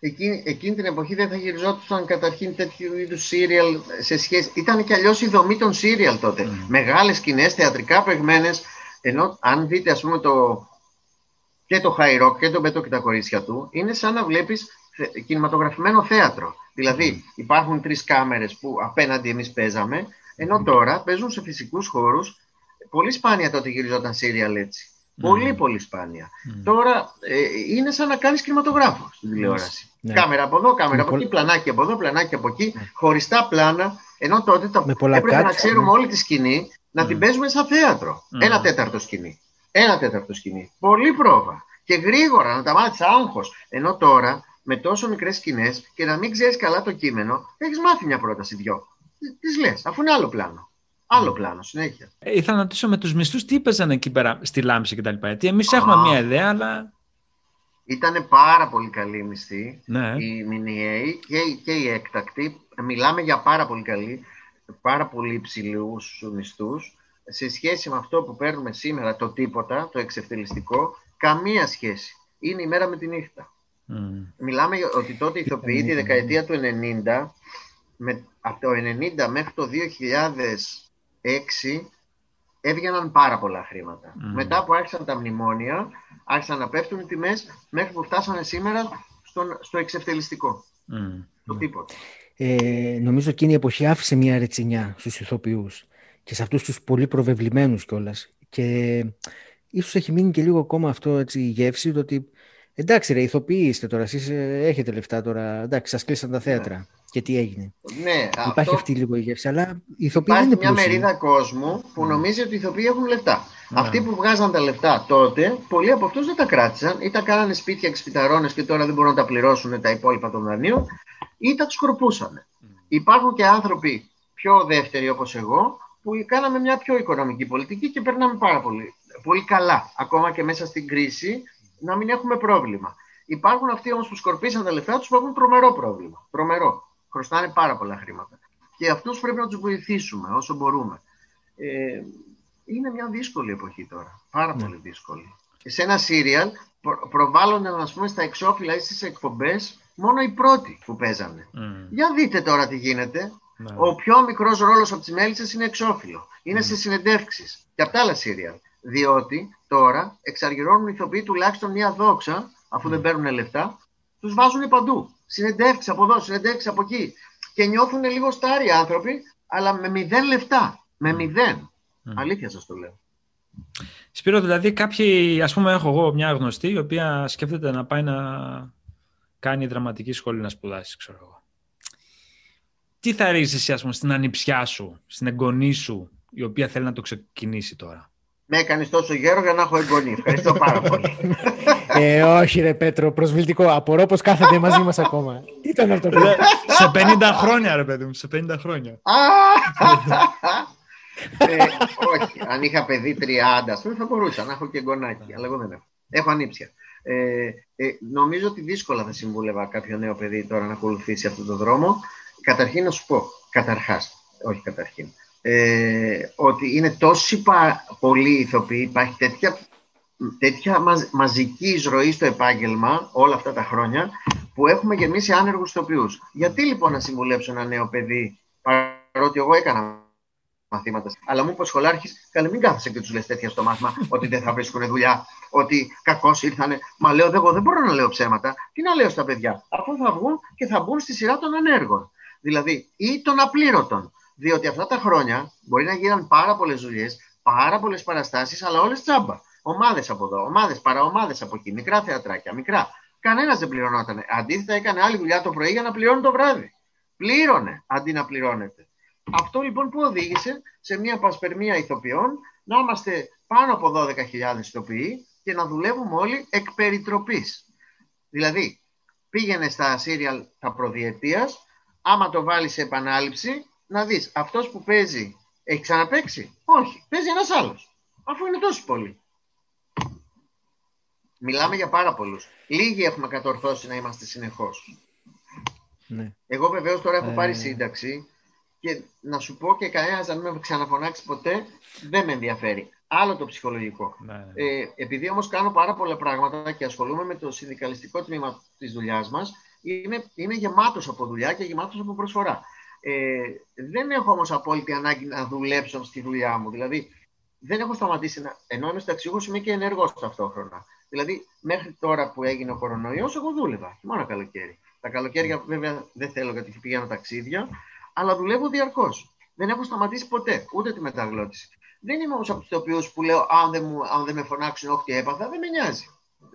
Εκείνη, εκείνη την εποχή δεν θα γυριζόντουσαν καταρχήν τέτοιου είδους σύριαλ σε σχέση. Ήταν και αλλιώς η δομή των σύριαλ τότε. Mm. Μεγάλες σκηνές, θεατρικά παιγμένε, ενώ αν δείτε ας πούμε το, και το high rock και το Μπέτο και τα κορίτσια του, είναι σαν να βλέπεις κινηματογραφημένο θέατρο. Δηλαδή υπάρχουν τρεις κάμερες που απέναντι εμείς παίζαμε, ενώ τώρα παίζουν σε φυσικούς χώρους. Πολύ σπάνια τότε γυριζόταν σύριαλ έτσι. Πολύ πολύ σπάνια. Τώρα ε, είναι σαν να κάνεις κινηματογράφο στην τηλεόραση. Ναι. Κάμερα από εδώ, κάμερα από εκεί, πλανάκι από εδώ, πλανάκι από εκεί, ναι. χωριστά πλάνα. Ενώ τότε τα... έπρεπε να ξέρουμε ναι. όλη τη σκηνή να την παίζουμε σαν θέατρο. Ένα τέταρτο σκηνή. Ένα τέταρτο σκηνή. Πολύ πρόβα. Και γρήγορα να τα μάθεις άγχος. Ενώ τώρα με τόσο μικρές σκηνές και να μην ξέρεις καλά το κείμενο, έχεις μάθει μια πρόταση δυο. Τις λες, αφού είναι άλλο πλάνο. Άλλο πλάνο, συνέχεια. Ε, ήθελα να ρωτήσω με τους μισθούς τι έπαιζαν εκεί πέρα στη λάμψη κτλ. Γιατί εμείς έχουμε μια ιδέα, αλλά. Ήταν πάρα πολύ καλή μισθή Ναι. η μηνιαίοι και, η- και η έκτακτη. Μιλάμε για πάρα πολύ καλή, πάρα πολύ υψηλού μισθούς. Σε σχέση με αυτό που παίρνουμε σήμερα, το τίποτα, το εξευτελιστικό, καμία σχέση. Είναι η μέρα με τη νύχτα. Μμ. Μιλάμε για- ότι τότε οι ηθοποιοί τη δεκαετία του 90, με, από το 90 μέχρι το 2006, έβγαιναν πάρα πολλά χρήματα. Μμμ. Μετά που άρχισαν τα μνημόνια, άρχισαν να πέφτουν οι τιμές μέχρι που φτάσανε σήμερα στον, στο εξευτελιστικό. Μμ. Το τίποτα. Ε, νομίζω εκείνη η εποχή άφησε μια ρετσινιά στους ηθοποιούς και σε αυτούς τους πολύ προβεβλημένους κιόλας. Και ίσως έχει μείνει και λίγο ακόμα αυτό έτσι, η γεύση του ότι εντάξει ρε ηθοποιοί είστε τώρα, εσείς ε, έχετε λεφτά τώρα, εντάξει σας κλείσαν τα θέατρα. Και τι έγινε. Ναι, Υπάρχει αυτό αυτή λίγο η γεύση, αλλά οι ηθοποιοί δεν υπάρχει είναι μια πλούσιοι. μερίδα κόσμου που νομίζει ότι οι ηθοποιοί έχουν λεφτά. Ναι. Αυτοί που βγάζαν τα λεφτά τότε, πολλοί από αυτούς δεν τα κράτησαν ή τα κάνανε σπίτια εξπιταρώνες και τώρα δεν μπορούν να τα πληρώσουν τα υπόλοιπα των δανείων ή τα τους σκορπούσαν. Υπάρχουν και άνθρωποι πιο δεύτεροι όπως εγώ που κάναμε μια πιο οικονομική πολιτική και περνάμε πάρα πολύ, πολύ καλά. Ακόμα και μέσα στην κρίση να μην έχουμε πρόβλημα. Υπάρχουν αυτοί όμως που σκορπίσαν τα λεφτά τους που έχουν τρομερό πρόβλημα. Τρομερό. Χρωστάνε πάρα πολλά χρήματα. Και αυτούς πρέπει να τους βοηθήσουμε όσο μπορούμε. Ε, είναι μια δύσκολη εποχή τώρα. Πάρα Ναι. πολύ δύσκολη. Και σε ένα σύριαλ προ- προβάλλονται ας πούμε, στα εξώφυλλα ή στις εκπομπές μόνο οι πρώτοι που παίζανε. Μμ. Για δείτε τώρα τι γίνεται. Ναι. Ο πιο μικρός ρόλος από τις μέλισσες είναι εξώφυλλο. Είναι σε συνεντεύξεις και από τα άλλα σύριαλ. Διότι τώρα εξαργυρώνουν οι ηθοποιοί τουλάχιστον μια δόξα, αφού δεν παίρνουν λεφτά, τους βάζουν παντού. Συνεντεύξεις από εδώ, συνεντεύξεις από εκεί. Και νιώθουν λίγο στάροι άνθρωποι, αλλά με μηδέν λεφτά. Με μηδέν. Μμ. Αλήθεια σας το λέω. Σπύρο, δηλαδή κάποιοι, ας πούμε έχω εγώ μια γνωστή η οποία σκέφτεται να πάει να κάνει δραματική σχολή να σπουδάσεις, ξέρω εγώ. Τι θα ρίξεις εσύ, ας πούμε, στην ανιψιά σου, στην εγγονή σου, η οποία θέλει να το ξεκινήσει τώρα; Με έκανες τόσο γέρο για να έχω εγγονή. Ευχαριστώ πάρα πολύ. Ε, όχι ρε Πέτρο, προσβλητικό. Απορώ πως κάθεται μαζί μας ακόμα. Τι ήταν αυτό που σε 50 χρόνια, ρε παιδί μου, σε 50 χρόνια. Α! ε, όχι, αν είχα παιδί 30, ας πούμε, θα μπορούσα να έχω και γκονάκι, αλλά εγώ δεν έχω. Έχω ανήψια. Ε, ε, νομίζω ότι δύσκολα θα συμβούλευα κάποιο νέο παιδί τώρα να ακολουθήσει αυτόν τον δρόμο. Καταρχήν να σου πω, καταρχάς, όχι καταρχήν, ε, ότι είναι τόσοι πα, πολλοί ηθοποιοί, υπάρχει τέτοια, τέτοια μαζ- μαζική εισρωή στο επάγγελμα όλα αυτά τα χρόνια που έχουμε γεμίσει άνεργους ηθοποιούς. Γιατί λοιπόν να συμβουλέψω ένα νέο παιδί, παρότι εγώ έκανα μαθήματα, αλλά μου είπε ο σχολάρχης, καλέ μην κάθεσαι και τους λες τέτοια στο μάθημα, ότι δεν θα βρίσκουν δουλειά, ότι κακώς ήρθανε. Μα λέω, εγώ δεν μπορώ να λέω ψέματα. Τι να λέω στα παιδιά, αφού θα βγουν και θα μπουν στη σειρά των ανέργων. Δηλαδή, ή των απλήρωτων. Διότι αυτά τα χρόνια μπορεί να γίναν πάρα πολλές δουλειές, πάρα πολλές παραστάσεις, αλλά όλες τσάμπα. Ομάδες από εδώ, ομάδες παραομάδε από εκεί, μικρά θεατράκια, μικρά. Κανένας δεν πληρωνόταν. Αντίθετα, έκανε άλλη δουλειά το πρωί για να πληρώνει το βράδυ. Πλήρωνε αντί να πληρώνεται. Αυτό λοιπόν που οδήγησε σε μια πασπερμία ηθοποιών να είμαστε πάνω από 12.000 ηθοποιοί και να δουλεύουμε όλοι εκ περιτροπής. Δηλαδή, πήγαινε στα σύριαλ τα προδιετίας, άμα το βάλεις σε επανάληψη, να δεις αυτός που παίζει έχει ξαναπαίξει; Όχι, παίζει ένας άλλος. Αφού είναι τόσοι πολλοί. Μιλάμε για πάρα πολλούς. Λίγοι έχουμε κατορθώσει να είμαστε συνεχώς. Ναι. Εγώ βεβαίως τώρα έχω Ε. πάρει σύνταξη και να σου πω και κανένας να μην με ξαναφωνάξει ποτέ, δεν με ενδιαφέρει. Άλλο το ψυχολογικό. Ναι, ναι. Ε, επειδή όμως κάνω πάρα πολλά πράγματα και ασχολούμαι με το συνδικαλιστικό τμήμα της δουλειάς μας, είμαι, είμαι γεμάτος από δουλειά και γεμάτος από προσφορά. Ε, δεν έχω όμως απόλυτη ανάγκη να δουλέψω στη δουλειά μου. Δηλαδή, δεν έχω σταματήσει να... Ενώ είμαι συνταξιούχος, είμαι και ενεργός ταυτόχρονα. Δηλαδή, μέχρι τώρα που έγινε ο κορονοϊός, εγώ δούλευα, χειμώνα καλοκαίρι. Τα καλοκαίρια βέβαια δεν θέλω γιατί πηγαίνω ταξίδια, αλλά δουλεύω διαρκώς. Δεν έχω σταματήσει ποτέ, ούτε τη μεταγλώτηση. Δεν είμαι όμως από τους οποίους που λέω αν δεν, μου, αν δεν με φωνάξουν ό,τι έπαθα, δεν με νοιάζει.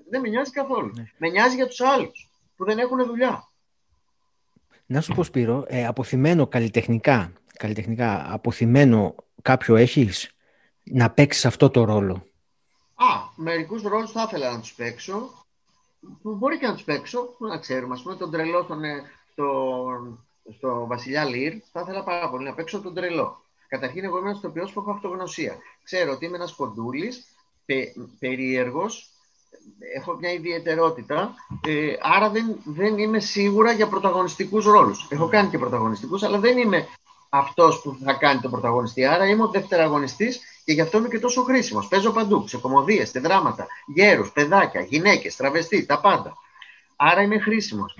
Δεν με νοιάζει καθόλου. Ναι. Με νοιάζει για τους άλλους που δεν έχουν δουλειά. Να σου πω Σπύρο, ε, αποθυμένο καλλιτεχνικά, καλλιτεχνικά, αποθυμένο κάποιο έχεις να παίξεις αυτό το ρόλο; Α, μερικούς ρόλους θα ήθελα να τους παίξω. Που μπορεί και να τους παίξω, που να ξέρουμε. Α πούμε, τον τρελό στον, ε, στον, στο Βασιλιά Λίρ, θα ήθελα πάρα πολύ να παίξω τον τρελό. Καταρχήν, εγώ είμαι ένας τοπιό που έχω αυτογνωσία. Ξέρω ότι είμαι ένας κοντούλη, πε, περίεργος, έχω μια ιδιαιτερότητα, ε, άρα δεν, δεν είμαι σίγουρα για πρωταγωνιστικούς ρόλους. Έχω κάνει και πρωταγωνιστικούς, αλλά δεν είμαι αυτός που θα κάνει τον πρωταγωνιστή. Άρα είμαι ο δευτεραγωνιστής και γι' αυτό είμαι και τόσο χρήσιμος. Παίζω παντού, σε κομμωδίες, σε δράματα, γέρους, παιδάκια, γυναίκες, τραβεστή, τα πάντα. Άρα είμαι χρήσιμος.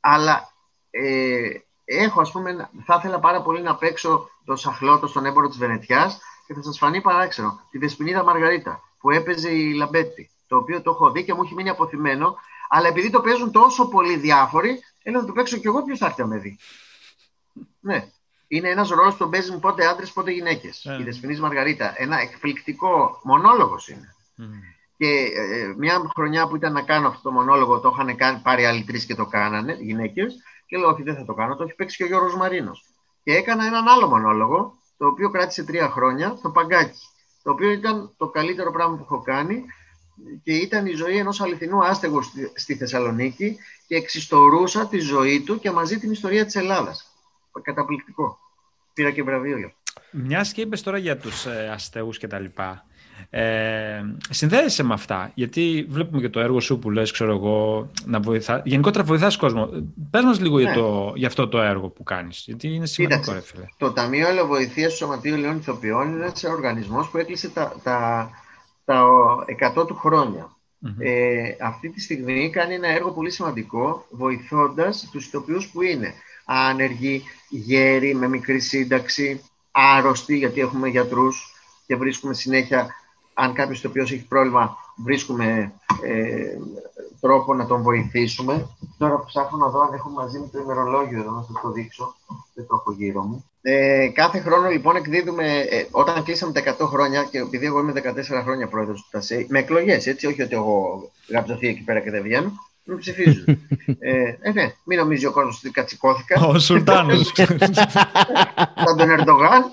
Αλλά ε, έχω, ας πούμε, θα ήθελα πάρα πολύ να παίξω το σαχλώτο στον έμπορο της Βενετιάς και θα σας φανεί παράξενο. Τη Δεσποινίδα Μαργαρίτα που έπαιζε η Λαμπέτη το οποίο το έχω δει και μου έχει μείνει αποθυμένο, αλλά επειδή το παίζουν τόσο πολύ διάφοροι, θέλω να το παίξω κι εγώ ποιος θα έρθει να με δει. Ναι. Είναι ένας ρόλος που τον παίζουν πότε άντρες, πότε γυναίκες. Yeah. Η Δεσποινή Μαργαρίτα. Ένα εκπληκτικό μονόλογος είναι. Mm. Και ε, μια χρονιά που ήταν να κάνω αυτό το μονόλογο, το είχαν κάνει, πάρει άλλοι τρεις και το κάνανε, γυναίκες. Και λέω: Όχι, δεν θα το κάνω. Το έχει παίξει και ο Γιώργος Μαρίνος. Και έκανα έναν άλλο μονόλογο, το οποίο κράτησε τρία χρόνια, το παγκάκι. Το οποίο ήταν το καλύτερο πράγμα που έχω κάνει και ήταν η ζωή ενός αληθινού άστεγου στη Θεσσαλονίκη και εξιστορούσα τη ζωή του και μαζί την ιστορία της Ελλάδας. Καταπληκτικό. Πήρα και βραβείο για Μιας και είπες τώρα για τους ε, αστέγους και τα λοιπά. Ε, συνδέεσαι με αυτά, γιατί βλέπουμε και το έργο σου που λες, ξέρω εγώ, να βοηθά... γενικότερα βοηθάς κόσμο. Πες μας λίγο για, ναι. το, για αυτό το έργο που κάνεις, γιατί είναι σημαντικό, ρε φίλε. Το Ταμείο Ελοβοηθείας του Σωματείου Λεών Ηθοποιών είναι ένας οργανισμός που έκλεισε τα, τα τα 100 του χρόνια. Ε, αυτή τη στιγμή κάνει ένα έργο πολύ σημαντικό, βοηθώντας τους ηθοποιούς που είναι άνεργοι, γέροι, με μικρή σύνταξη, άρρωστοι, γιατί έχουμε γιατρούς και βρίσκουμε συνέχεια, αν κάποιος ηθοποιός έχει πρόβλημα, βρίσκουμε ε, τρόπο να τον βοηθήσουμε. Τώρα ψάχνω να δω αν έχω μαζί μου το ημερολόγιο εδώ, να σας το δείξω. Δεν το έχω γύρω μου. Ε, κάθε χρόνο λοιπόν εκδίδουμε, ε, όταν κλείσαμε τα 100 χρόνια και επειδή εγώ είμαι 14 χρόνια πρόεδρος του ΤΑΣΕ, με εκλογές, έτσι, όχι ότι εγώ γραψωθεί εκεί πέρα και δεν βγαίνω, με ψηφίζουν. ε, ε, ναι, μην νομίζει ο κόσμος ότι κατσικώθηκα. Ο Σουλτάνος. Σαν τον Ερντογάν.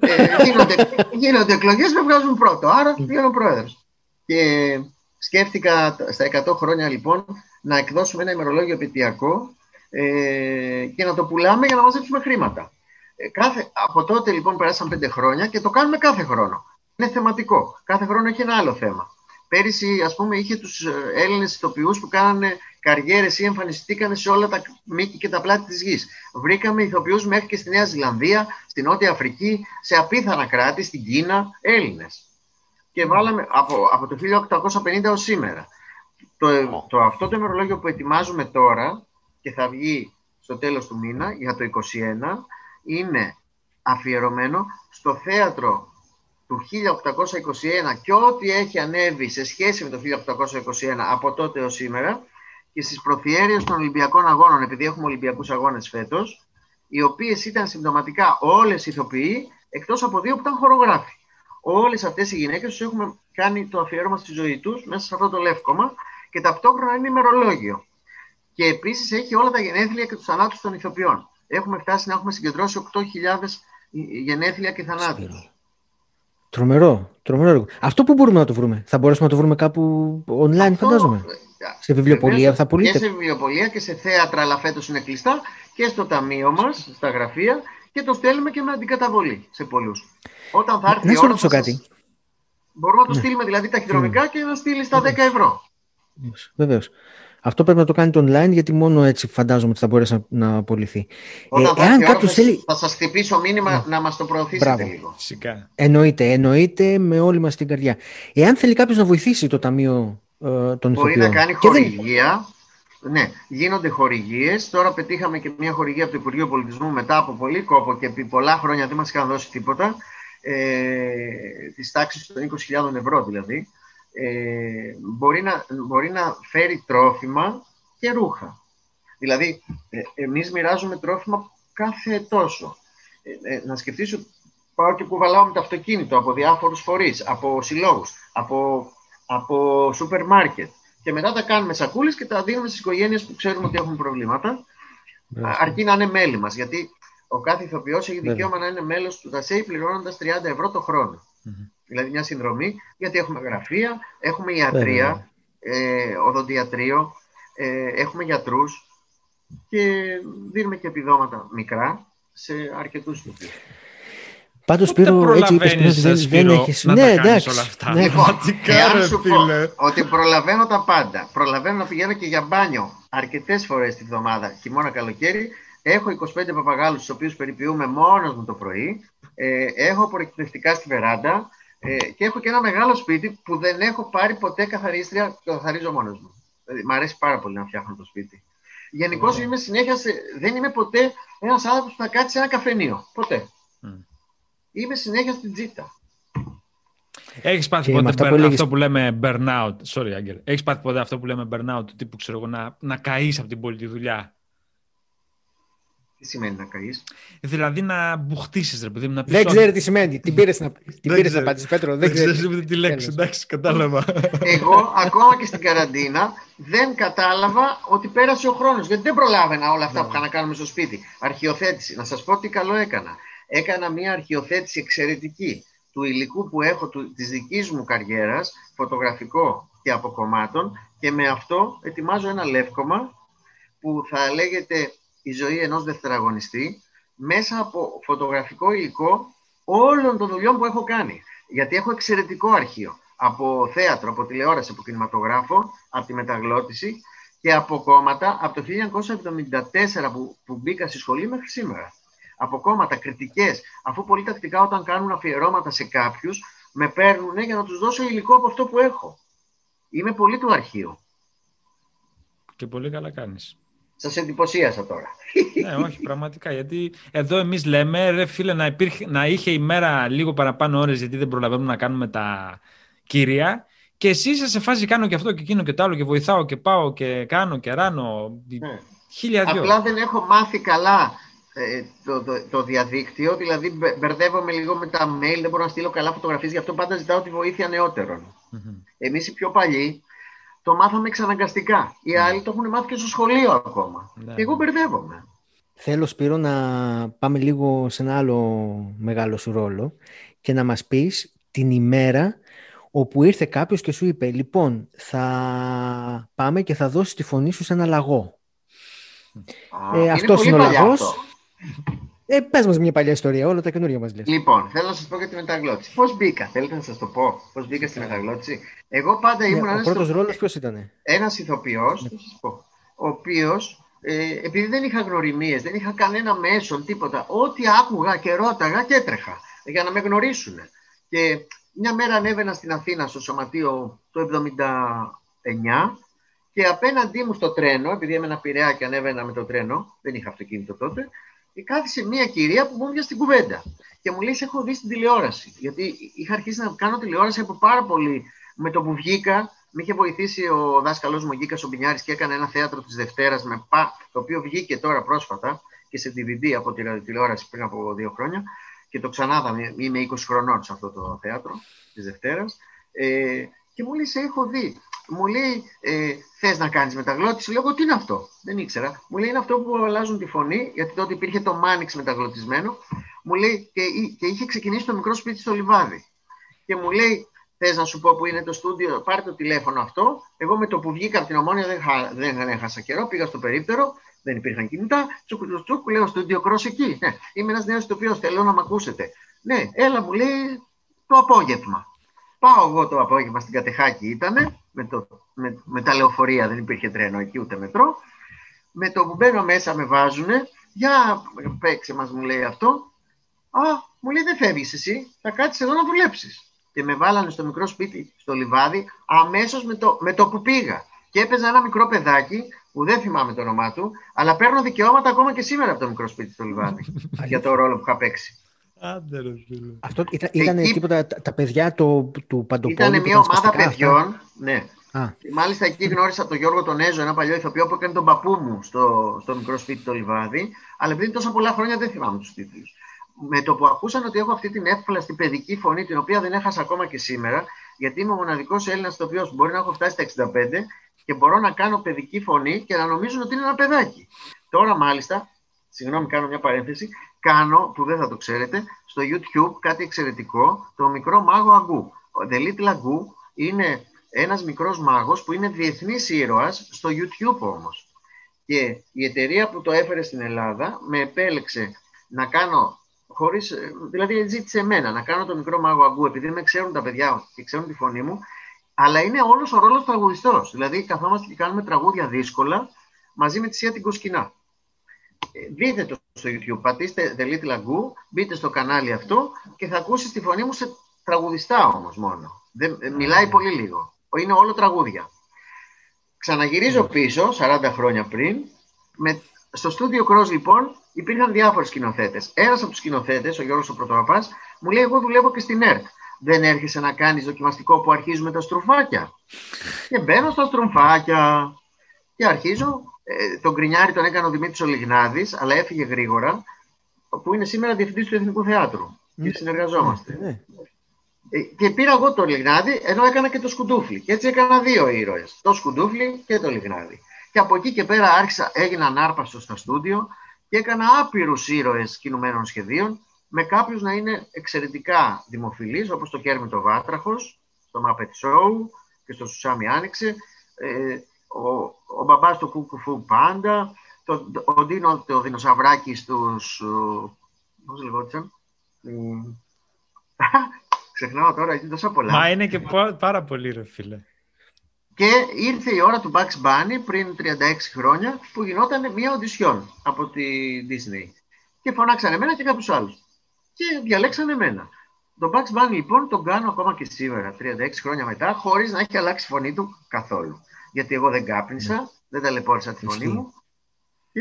Ε, γίνονται, γίνονται εκλογές, με βγάζουν πρώτο. Άρα βγαίνω πρόεδρος. Και σκέφτηκα στα 100 χρόνια λοιπόν να εκδώσουμε ένα ημερολόγιο επαιτειακό ε, και να το πουλάμε για να μαζέψουμε χρήματα. Ε, κάθε, από τότε λοιπόν περάσαν πέντε χρόνια και το κάνουμε κάθε χρόνο. Είναι θεματικό. Κάθε χρόνο έχει ένα άλλο θέμα. Πέρυσι, ας πούμε, είχε τους ε, Έλληνες ηθοποιούς που κάνανε καριέρες ή εμφανιστήκαν σε όλα τα μήκη και τα πλάτη της γης. Βρήκαμε ηθοποιούς μέχρι και στη Νέα Ζηλανδία, στη Νότια Αφρική, σε απίθανα κράτη, στην Κίνα, Έλληνες. Και βάλαμε από, από το 1850 ως σήμερα. Το, το, αυτό το ημερολόγιο που ετοιμάζουμε τώρα και θα βγει στο τέλος του μήνα για το 2021 είναι αφιερωμένο στο θέατρο του 1821 και ό,τι έχει ανέβει σε σχέση με το 1821 από τότε ως σήμερα και στις προθιέρειες των Ολυμπιακών Αγώνων, επειδή έχουμε Ολυμπιακούς Αγώνες φέτος, οι οποίες ήταν συμπτωματικά όλες ηθοποιοί, εκτός από δύο που ήταν χορογράφοι. Όλες αυτές οι γυναίκες τους έχουμε κάνει το αφιέρωμα στη ζωή τους μέσα σε αυτό το λεύκομα και ταυτόχρονα είναι ημερολόγιο και επίσης έχει όλα τα γενέθλια και τους θανάτους των ηθοποιών. Έχουμε φτάσει να έχουμε συγκεντρώσει 8.000 γενέθλια και θανάτους. Τρομερό, τρομερό. Αυτό που μπορούμε να το βρούμε. Θα μπορέσουμε να το βρούμε κάπου online, Αυτό, φαντάζομαι. Σε βιβλιοπολία θα πουλείτε. Και σε βιβλιοπολία και σε θέατρα, αλλά φέτος είναι κλειστά και στο ταμείο μας, στα γραφεία και το στέλνουμε και με αντικαταβολή σε πολλούς. Όταν θα έρθει να η ώρα, θα κάτι. Μπορούμε να το ναι. στείλουμε δηλαδή ταχυδρομικά mm. και να στείλει στα 10 ευρώ. Βεβαίως. Αυτό πρέπει να το κάνετε online, γιατί μόνο έτσι φαντάζομαι ότι θα μπορέσει να απολυθεί. Όταν ε, εάν κάποιος θέλει... Θα σας χτυπήσω μήνυμα ναι. να μας το προωθήσετε Μπράβο. λίγο. Φυσικά. Εννοείται, εννοείται με όλη μας την καρδιά. Εάν θέλει κάποιος να βοηθήσει το Ταμείο ε, των Μπορεί να κάνει χορηγία. Ναι, γίνονται χορηγίες. Τώρα πετύχαμε και μια χορηγία από το Υπουργείο Πολιτισμού μετά από πολύ κόπο και επί πολλά χρόνια δεν μας είχαν δώσει τίποτα. Ε, της τάξης των 20.000 ευρώ δηλαδή ε, μπορεί, να, μπορεί να φέρει τρόφιμα και ρούχα. Δηλαδή, ε, εμείς μοιράζουμε τρόφιμα κάθε τόσο. Ε, ε, να σκεφτείς ότι πάω και κουβαλάω με το αυτοκίνητο από διάφορους φορείς, από συλλόγους, από, από σούπερ μάρκετ. Και μετά τα κάνουμε σακούλες και τα δίνουμε στις οικογένειες που ξέρουμε ότι έχουν προβλήματα. Αρκεί να είναι μέλη μας, γιατί ο κάθε ηθοποιός έχει δικαίωμα να είναι μέλος του ΔΑΣΕΙ πληρώνοντας 30 ευρώ το χρόνο δηλαδή μια συνδρομή, γιατί έχουμε γραφεία, έχουμε ιατρία, ε, οδοντιατρίο, ε, έχουμε γιατρούς και δίνουμε και επιδόματα μικρά σε αρκετούς Πάντως Σπύρο, έτσι είπες προλαβαίνεις, δεν, Σπύρο, δεν έχεις... να ναι, τα κάνεις εντάξει. όλα αυτά. Ναι. Λοιπόν, Πραγματικά, εάν ρε, σου πω φίλε. ότι προλαβαίνω τα πάντα. Προλαβαίνω να πηγαίνω και για μπάνιο αρκετές φορές τη βδομάδα, χειμώνα καλοκαίρι. Έχω 25 παπαγάλους, του οποίους περιποιούμε μόνος μου το πρωί. Ε, έχω προεκπαιδευτικά στη βεράντα. Ε, και έχω και ένα μεγάλο σπίτι που δεν έχω πάρει ποτέ καθαρίστρια και καθαρίζω μόνος μου. Δηλαδή, μ' αρέσει πάρα πολύ να φτιάχνω το σπίτι. Γενικώς είμαι συνέχεια, σε, δεν είμαι ποτέ ένας άνθρωπος που θα κάτσει σε ένα καφενείο. Ποτέ. Μμ. Είμαι συνέχεια στην τζίτα. Έχεις πάθει Και με ποτέ αυτά burn- που έλεγες- αυτό που λέμε burnout; Sorry, Άγγελ. Έχεις πάθει ποτέ αυτό που λέμε burnout, του τύπου ξέρω εγώ, να, να καείς από την πολιτική δουλειά; Τι σημαίνει να καείς; Δηλαδή να μπουχτίσεις, ρε παιδί μου, να πεις Δεν «Όχι, ξέρει τι σημαίνει. Την *laughs* πήρες να, την Δεν πήρες να ξέρω. απαντήσει, Πέτρο. Δεν Δεν ξέρεις ξέρει. ούτε τη λέξη, Τέλος. εντάξει, κατάλαβα. Εγώ ακόμα και στην καραντίνα δεν κατάλαβα ότι πέρασε ο χρόνος γιατί δεν προλάβαινα όλα αυτά που είχα να κάνουμε στο σπίτι. Αρχιοθέτηση. Να σας πω τι καλό έκανα. Έκανα μια αρχιοθέτηση εξαιρετική του υλικού που έχω του, της δικής μου καριέρας, φωτογραφικό και αποκομμάτων και με αυτό ετοιμάζω ένα λεύκομα που θα λέγεται η ζωή ενός δευτεραγωνιστή μέσα από φωτογραφικό υλικό όλων των δουλειών που έχω κάνει. Γιατί έχω εξαιρετικό αρχείο από θέατρο, από τηλεόραση, από κινηματογράφο, από τη μεταγλώτηση και από κόμματα από το 1974 που, που μπήκα στη σχολή μέχρι σήμερα. Από κόμματα, κριτικές, αφού πολύ τακτικά όταν κάνουν αφιερώματα σε κάποιους, με παίρνουν για να τους δώσω υλικό από αυτό που έχω. Είμαι πολύ του αρχείου. Και πολύ καλά κάνεις. Σας εντυπωσίασα τώρα. ναι, όχι, πραγματικά. Γιατί εδώ εμείς λέμε, ρε φίλε, να, υπήρχε, να είχε η μέρα λίγο παραπάνω ώρες γιατί δεν προλαβαίνουμε να κάνουμε τα κύρια. Και εσύ είσαι σε φάση κάνω και αυτό και εκείνο και το άλλο και βοηθάω και πάω και κάνω και ράνω. Ναι. Χίλια δυο. Απλά δεν έχω μάθει καλά ε, το, το, το διαδίκτυο, δηλαδή μπε- μπερδεύομαι λίγο με τα mail, δεν μπορώ να στείλω καλά φωτογραφίες, γι' αυτό πάντα ζητάω τη βοήθεια νεότερων. Μμμ. Εμείς οι πιο παλιοί το μάθαμε εξαναγκαστικά. Οι άλλοι το έχουν μάθει και στο σχολείο ακόμα. Ναι. Και εγώ μπερδεύομαι. Θέλω, Σπύρο, να πάμε λίγο σε ένα άλλο μεγάλο σου ρόλο και να μας πεις την ημέρα όπου ήρθε κάποιος και σου είπε «Λοιπόν, θα πάμε και θα δώσεις τη φωνή σου σε ένα λαγό». Α, Ε, αυτός πολύ είναι ο παλιά λαγός. αυτό. Ε, πες μας μια παλιά ιστορία, όλα τα καινούργια μας λες. Λοιπόν, θέλω να σας πω για τη μεταγλώτηση. Πώς μπήκα, θέλετε να σας το πω, πώς μπήκα στη μεταγλώτηση. Εγώ πάντα ήμουν Ναι, ο ένας πρώτος ηθο- ρόλος ποιος ήταν. ένας ηθοποιός, θα σας πω, ο οποίος, ε, επειδή δεν είχα γνωριμίες, δεν είχα κανένα μέσον, τίποτα, ό,τι άκουγα και ρώταγα και έτρεχα για να με γνωρίσουν. Και μια μέρα ανέβαινα στην Αθήνα στο σωματείο το 79 και απέναντί μου στο τρένο, επειδή έμενα Πειραιά και ανέβαινα με το τρένο, δεν είχα αυτοκίνητο τότε, και κάθισε μια κυρία που μου έβγαινε στην κουβέντα. Και μου λέει: «Σε έχω δει στην τηλεόραση. Γιατί είχα αρχίσει να κάνω τηλεόραση από πάρα πολύ. Με το που βγήκα, με είχε βοηθήσει ο δάσκαλός μου Γκίκα ο Μπινιάρης και έκανε ένα θέατρο της Δευτέρας, το οποίο βγήκε τώρα πρόσφατα και σε DVD από τη ραδιοτηλεόραση πριν από δύο χρόνια. Και το ξανάδαμε. Είμαι 20 χρονών σε αυτό το θέατρο της Δευτέρας. Ε, και μου λέει: Σε έχω δει. Μου λέει: ε, Θες να κάνεις μεταγλώτηση. Λέω: Τι είναι αυτό; Δεν ήξερα. Μου λέει: Είναι αυτό που αλλάζουν τη φωνή, γιατί τότε υπήρχε το Μάνιξ μεταγλωτισμένο. Μου λέει: Και, και είχε ξεκινήσει το μικρό σπίτι στο λιβάδι. Και μου λέει: Θες να σου πω που είναι το στούντιο, πάρε το τηλέφωνο αυτό. Εγώ με το που βγήκα από την ομόνια δεν, χα, δεν έχασα καιρό, πήγα στο περίπτερο, δεν υπήρχαν κινητά. Τσουκ, τσουκ, τσουκ, λέω στούντιο κρός εκεί. Ναι, είμαι ένας νέος ηθοποιός, θέλω να με ακούσετε. Ναι, έλα μου λέει το απόγευμα. Πάω εγώ το απόγευμα στην Κατεχάκη ήταν, με, το, με, με τα λεωφορεία, δεν υπήρχε τρένο εκεί ούτε μετρό. Με το που μπαίνω μέσα με βάζουνε, για παίξε μας μου λέει αυτό. Α, μου λέει δεν φεύγεις εσύ, θα κάτσεις εδώ να δουλέψεις. Και με βάλανε στο μικρό σπίτι στο λιβάδι αμέσως με το, με το που πήγα. Και έπαιζα ένα μικρό παιδάκι που δεν θυμάμαι το όνομά του, αλλά παίρνω δικαιώματα ακόμα και σήμερα από το μικρό σπίτι στο λιβάδι *laughs* για το ρόλο που είχα παίξει. Άντε, ρε, φίλε. Αυτό ήταν, ήταν Εκεί- τίποτα τα, τα παιδιά το, του Παντοπόλου. Ήταν που μια ομάδα σπαστικά παιδιών, ναι. αυτά. Α, Μάλιστα εκεί γνώρισα τον Γιώργο τον Έζο, ένα παλιό ηθοποιό που έκανε τον παππού μου στο, στο μικρό σπίτι το λιβάδι. Αλλά επειδή είναι τόσα πολλά χρόνια δεν θυμάμαι τους τίτλους. Με το που ακούσαν ότι έχω αυτή την εύπλαστη παιδική φωνή, την οποία δεν έχασα ακόμα και σήμερα, γιατί είμαι ο μοναδικός Έλληνας ηθοποιός που μπορεί να έχω φτάσει στα 65 και μπορώ να κάνω παιδική φωνή και να νομίζουν ότι είναι ένα παιδάκι. Τώρα μάλιστα, συγγνώμη, κάνω μια παρένθεση, κάνω, που δεν θα το ξέρετε, στο YouTube κάτι εξαιρετικό, το μικρό μάγο Αγκού. Ο The Little Αγκού είναι ένας μικρός μάγος που είναι διεθνής ήρωας στο YouTube όμως. Και η εταιρεία που το έφερε στην Ελλάδα με επέλεξε να κάνω χωρίς, δηλαδή ζήτησε εμένα να κάνω το μικρό μάγο αγκού, επειδή με ξέρουν τα παιδιά και ξέρουν τη φωνή μου, αλλά είναι όλος ο ρόλος τραγουδιστός. Δηλαδή καθόμαστε και κάνουμε τραγούδια δύσκολα μαζί με τη Σία την Κοσκινά. Δείτε το στο YouTube, πατήστε The Little Agoo, μπείτε στο κανάλι αυτό και θα ακούσεις τη φωνή μου σε τραγουδιστά όμως μόνο. Δεν, μιλάει πολύ λίγο. Είναι όλο τραγούδια. Ξαναγυρίζω πίσω, 40 χρόνια πριν, με, στο στούντιο Cross λοιπόν υπήρχαν διάφοροι σκηνοθέτες. Ένας από τους σκηνοθέτες, ο Γιώργος ο Πρωτοπαπά, μου λέει: Εγώ δουλεύω και στην ΕΡΤ. Δεν έρχεσαι να κάνεις δοκιμαστικό που αρχίζουμε τα στρουφάκια. Και μπαίνω στα στρουφάκια και αρχίζω. Ε, τον Γκρινιάρη τον έκανε ο Δημήτρης Ολιγνάδης, αλλά έφυγε γρήγορα, που είναι σήμερα διευθυντής του Εθνικού Θεάτρου. Και συνεργαζόμαστε. Ναι. Ε, και πήρα εγώ το Λιγνάδι, ενώ έκανα και το Σκουντούφλι. Και έτσι έκανα δύο ήρωες. Το Σκουντούφλι και το Λιγνάδι. Και από εκεί και πέρα άρχισα, έγινα ανάρπαστος στα στούντιο και έκανα άπειρους ήρωες κινουμένων σχεδίων, με κάποιους να είναι εξαιρετικά δημοφιλείς, όπως το Κέρμι το Βάτραχος, στο Muppet Show και στο Σουσάμι Άνοιξε, ε, ο, ο μπαμπάς του Κουκουφού Πάντα, το, ο Ντίνο το Δεινοσαυράκι στους... Πώς λεγόταν... Ξεχνάω τώρα, είναι τόσα πολλά. Μα είναι και πάρα πολύ ρε φίλε. Και ήρθε η ώρα του Bugs Bunny πριν 36 χρόνια που γινόταν μια οντισιόν από τη Disney. Και φωνάξανε εμένα και κάποιους άλλους. Και διαλέξανε εμένα. Το Bugs Bunny λοιπόν τον κάνω ακόμα και σήμερα, 36 χρόνια μετά, χωρίς να έχει αλλάξει η φωνή του καθόλου. Γιατί εγώ δεν κάπνισα, ναι. δεν ταλαιπώρησα τη φωνή μου και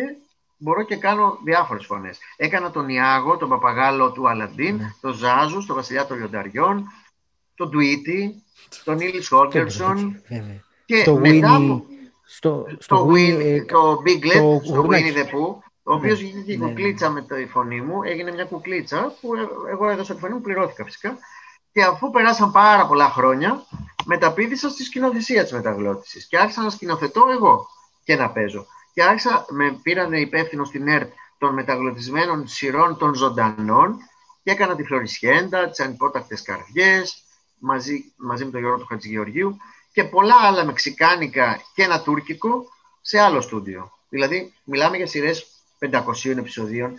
μπορώ και κάνω διάφορες φωνές. Έκανα τον Ιάγο, τον παπαγάλο του Αλαντίν, ναι. τον Ζάζου, τον Βασιλιά των Λιονταριών, τον Τουίτη, τον Ήλις Χόγκερσον και στο μετά Winnie, στο, στο Winnie, το Biglet, στο Winnie the Pooh, ο οποίος ναι, βγήκε ναι, κουκλίτσα με τη φωνή μου, έγινε μια κουκλίτσα που ε, εγώ έδωσα τη φωνή μου, πληρώθηκα φυσικά. Και αφού περάσαν πάρα πολλά χρόνια, μεταπίδησα στη σκηνοθεσία της μεταγλώτησης και άρχισα να σκηνοθετώ εγώ και να παίζω. Και άρχισα, με πήρανε υπεύθυνο στην ΕΡΤ των μεταγλωτισμένων σειρών των ζωντανών και έκανα τη Φλωρισιέντα, τις ανυπότακτες καρδιές, μαζί, μαζί με τον Γιώργο του Χατζηγεωργίου και πολλά άλλα μεξικάνικα και ένα τουρκικό σε άλλο στούντιο. Δηλαδή, μιλάμε για σειρές 500 επεισοδίων.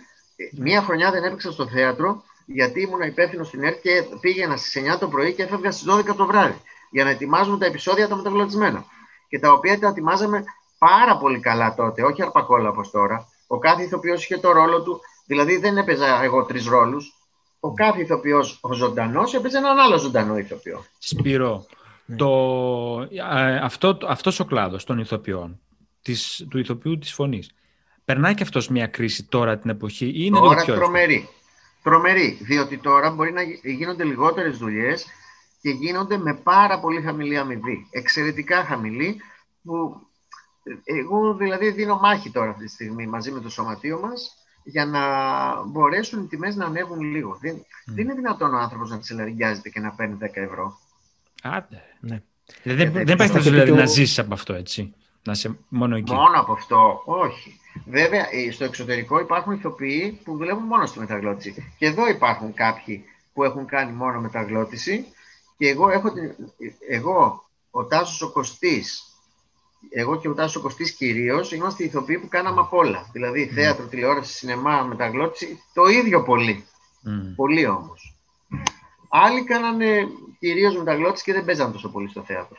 Μία χρονιά δεν έπαιξα στο θέατρο γιατί ήμουν υπεύθυνος στην ΕΡΤ και πήγαινα στις 9 το πρωί και έφευγα στις 12 το βράδυ για να ετοιμάζουμε τα επεισόδια τα μεταγλωτισμένα. Και τα οποία τα ετοιμάζαμε πάρα πολύ καλά τότε, όχι αρπακόλα όπως τώρα. Ο κάθε ηθοποιός είχε το ρόλο του, δηλαδή δεν έπαιζα εγώ τρεις ρόλους. Ο κάθε ηθοποιός, ο ζωντανός, έπαιζε έναν άλλο ζωντανό ηθοποιό. Σπύρο, ναι. το, αυτό, αυτός ο κλάδος των ηθοποιών, της, του ηθοποιού της φωνής, περνάει και αυτός μια κρίση τώρα την εποχή ή είναι τώρα πιο τρομερή. Τρομερή, διότι τώρα μπορεί να γίνονται λιγότερες δουλειές και γίνονται με πάρα πολύ χαμηλή αμοιβή. Εξαιρετικά χαμηλή, που εγώ δηλαδή δίνω μάχη τώρα αυτή τη στιγμή μαζί με το σωματείο μας για να μπορέσουν οι τιμές να ανέβουν λίγο. Δεν, δεν είναι δυνατόν ο άνθρωπος να τσελαριγκιάζεται και να παίρνει 10 ευρώ. Άντε. Ναι. Ε, δεν δεν πάει δηλαδή, να ζήσει από αυτό, έτσι. Να είσαι μόνο εκεί. Μόνο από αυτό, όχι. Βέβαια, ε, στο εξωτερικό υπάρχουν ηθοποιοί που δουλεύουν μόνο στη μεταγλώτηση. Και εδώ υπάρχουν κάποιοι που έχουν κάνει μόνο μεταγλώτηση. Και εγώ, έχω την, εγώ ο Τάσος ο Κωστής, εγώ και ο Τάσος ο Κωστής κυρίως, είμαστε ηθοποιοί που κάναμε απ' όλα. Δηλαδή mm. θέατρο, τηλεόραση, σινεμά, μεταγλώτηση, το ίδιο πολύ. Mm. Πολύ όμως. Άλλοι κάνανε κυρίως μεταγλώτηση και δεν παίζανε τόσο πολύ στο θέατρο.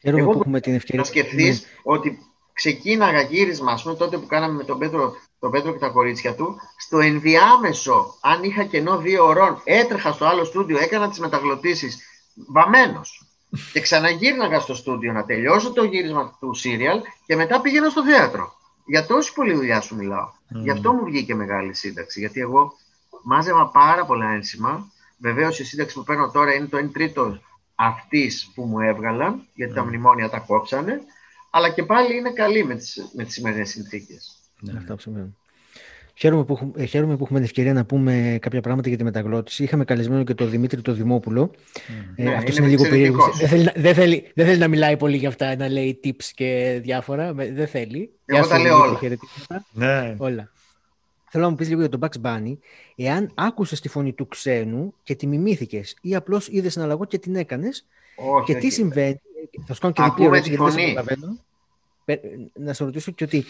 Εγώ που έχουμε την ευκαιρία. Να σκεφτείς ναι. ότι ξεκίναγα γύρισμα, ας πούμε, τότε που κάναμε με τον Πέτρο, τον Πέτρο και τα κορίτσια του, στο ενδιάμεσο, αν είχα κενό δύο ωρών, έτρεχα στο άλλο στούντιο, έκανα τις μεταγλωτήσεις βαμμένος. και ξαναγύρναγα στο στούντιο να τελειώσω το γύρισμα του σύριαλ και μετά πήγαινα στο θέατρο. Για τόση πολλή δουλειά σου μιλάω. Mm. Γι' αυτό μου βγήκε μεγάλη σύνταξη. Γιατί εγώ μάζευα πάρα πολλά ένσημα Βεβαίως η σύνταξη που παίρνω τώρα είναι το 1 τρίτο αυτής που μου έβγαλαν, γιατί τα ναι. μνημόνια τα κόψανε, αλλά και πάλι είναι καλή με τις, με τις σημερινές συνθήκες. Ναι, αυτά που σημαίνουν. Χαίρομαι που, έχουμε, χαίρομαι που έχουμε την ευκαιρία να πούμε κάποια πράγματα για τη μεταγλώτηση. Είχαμε καλεσμένο και τον Δημήτρη τον Δημόπουλο. Mm. Ε, ναι, αυτός είναι, είναι λίγο περίεργος. Δεν θέλει, δεν, θέλει, δεν θέλει να μιλάει πολύ για αυτά, να λέει tips και διάφορα. Δεν θέλει. Εγώ τα λέω όλα. Ναι. όλα. Θέλω να μου πεις λίγο για τον Bugs Bunny, εάν άκουσες τη φωνή του ξένου και τη μιμήθηκες ή απλώς είδες ένα λαγό και την έκανες. Και τι συμβαίνει; Θα σου κάνω και διπλή ερώτηση γιατί δεν καταλαβαίνω. Να σε ρωτήσω και ότι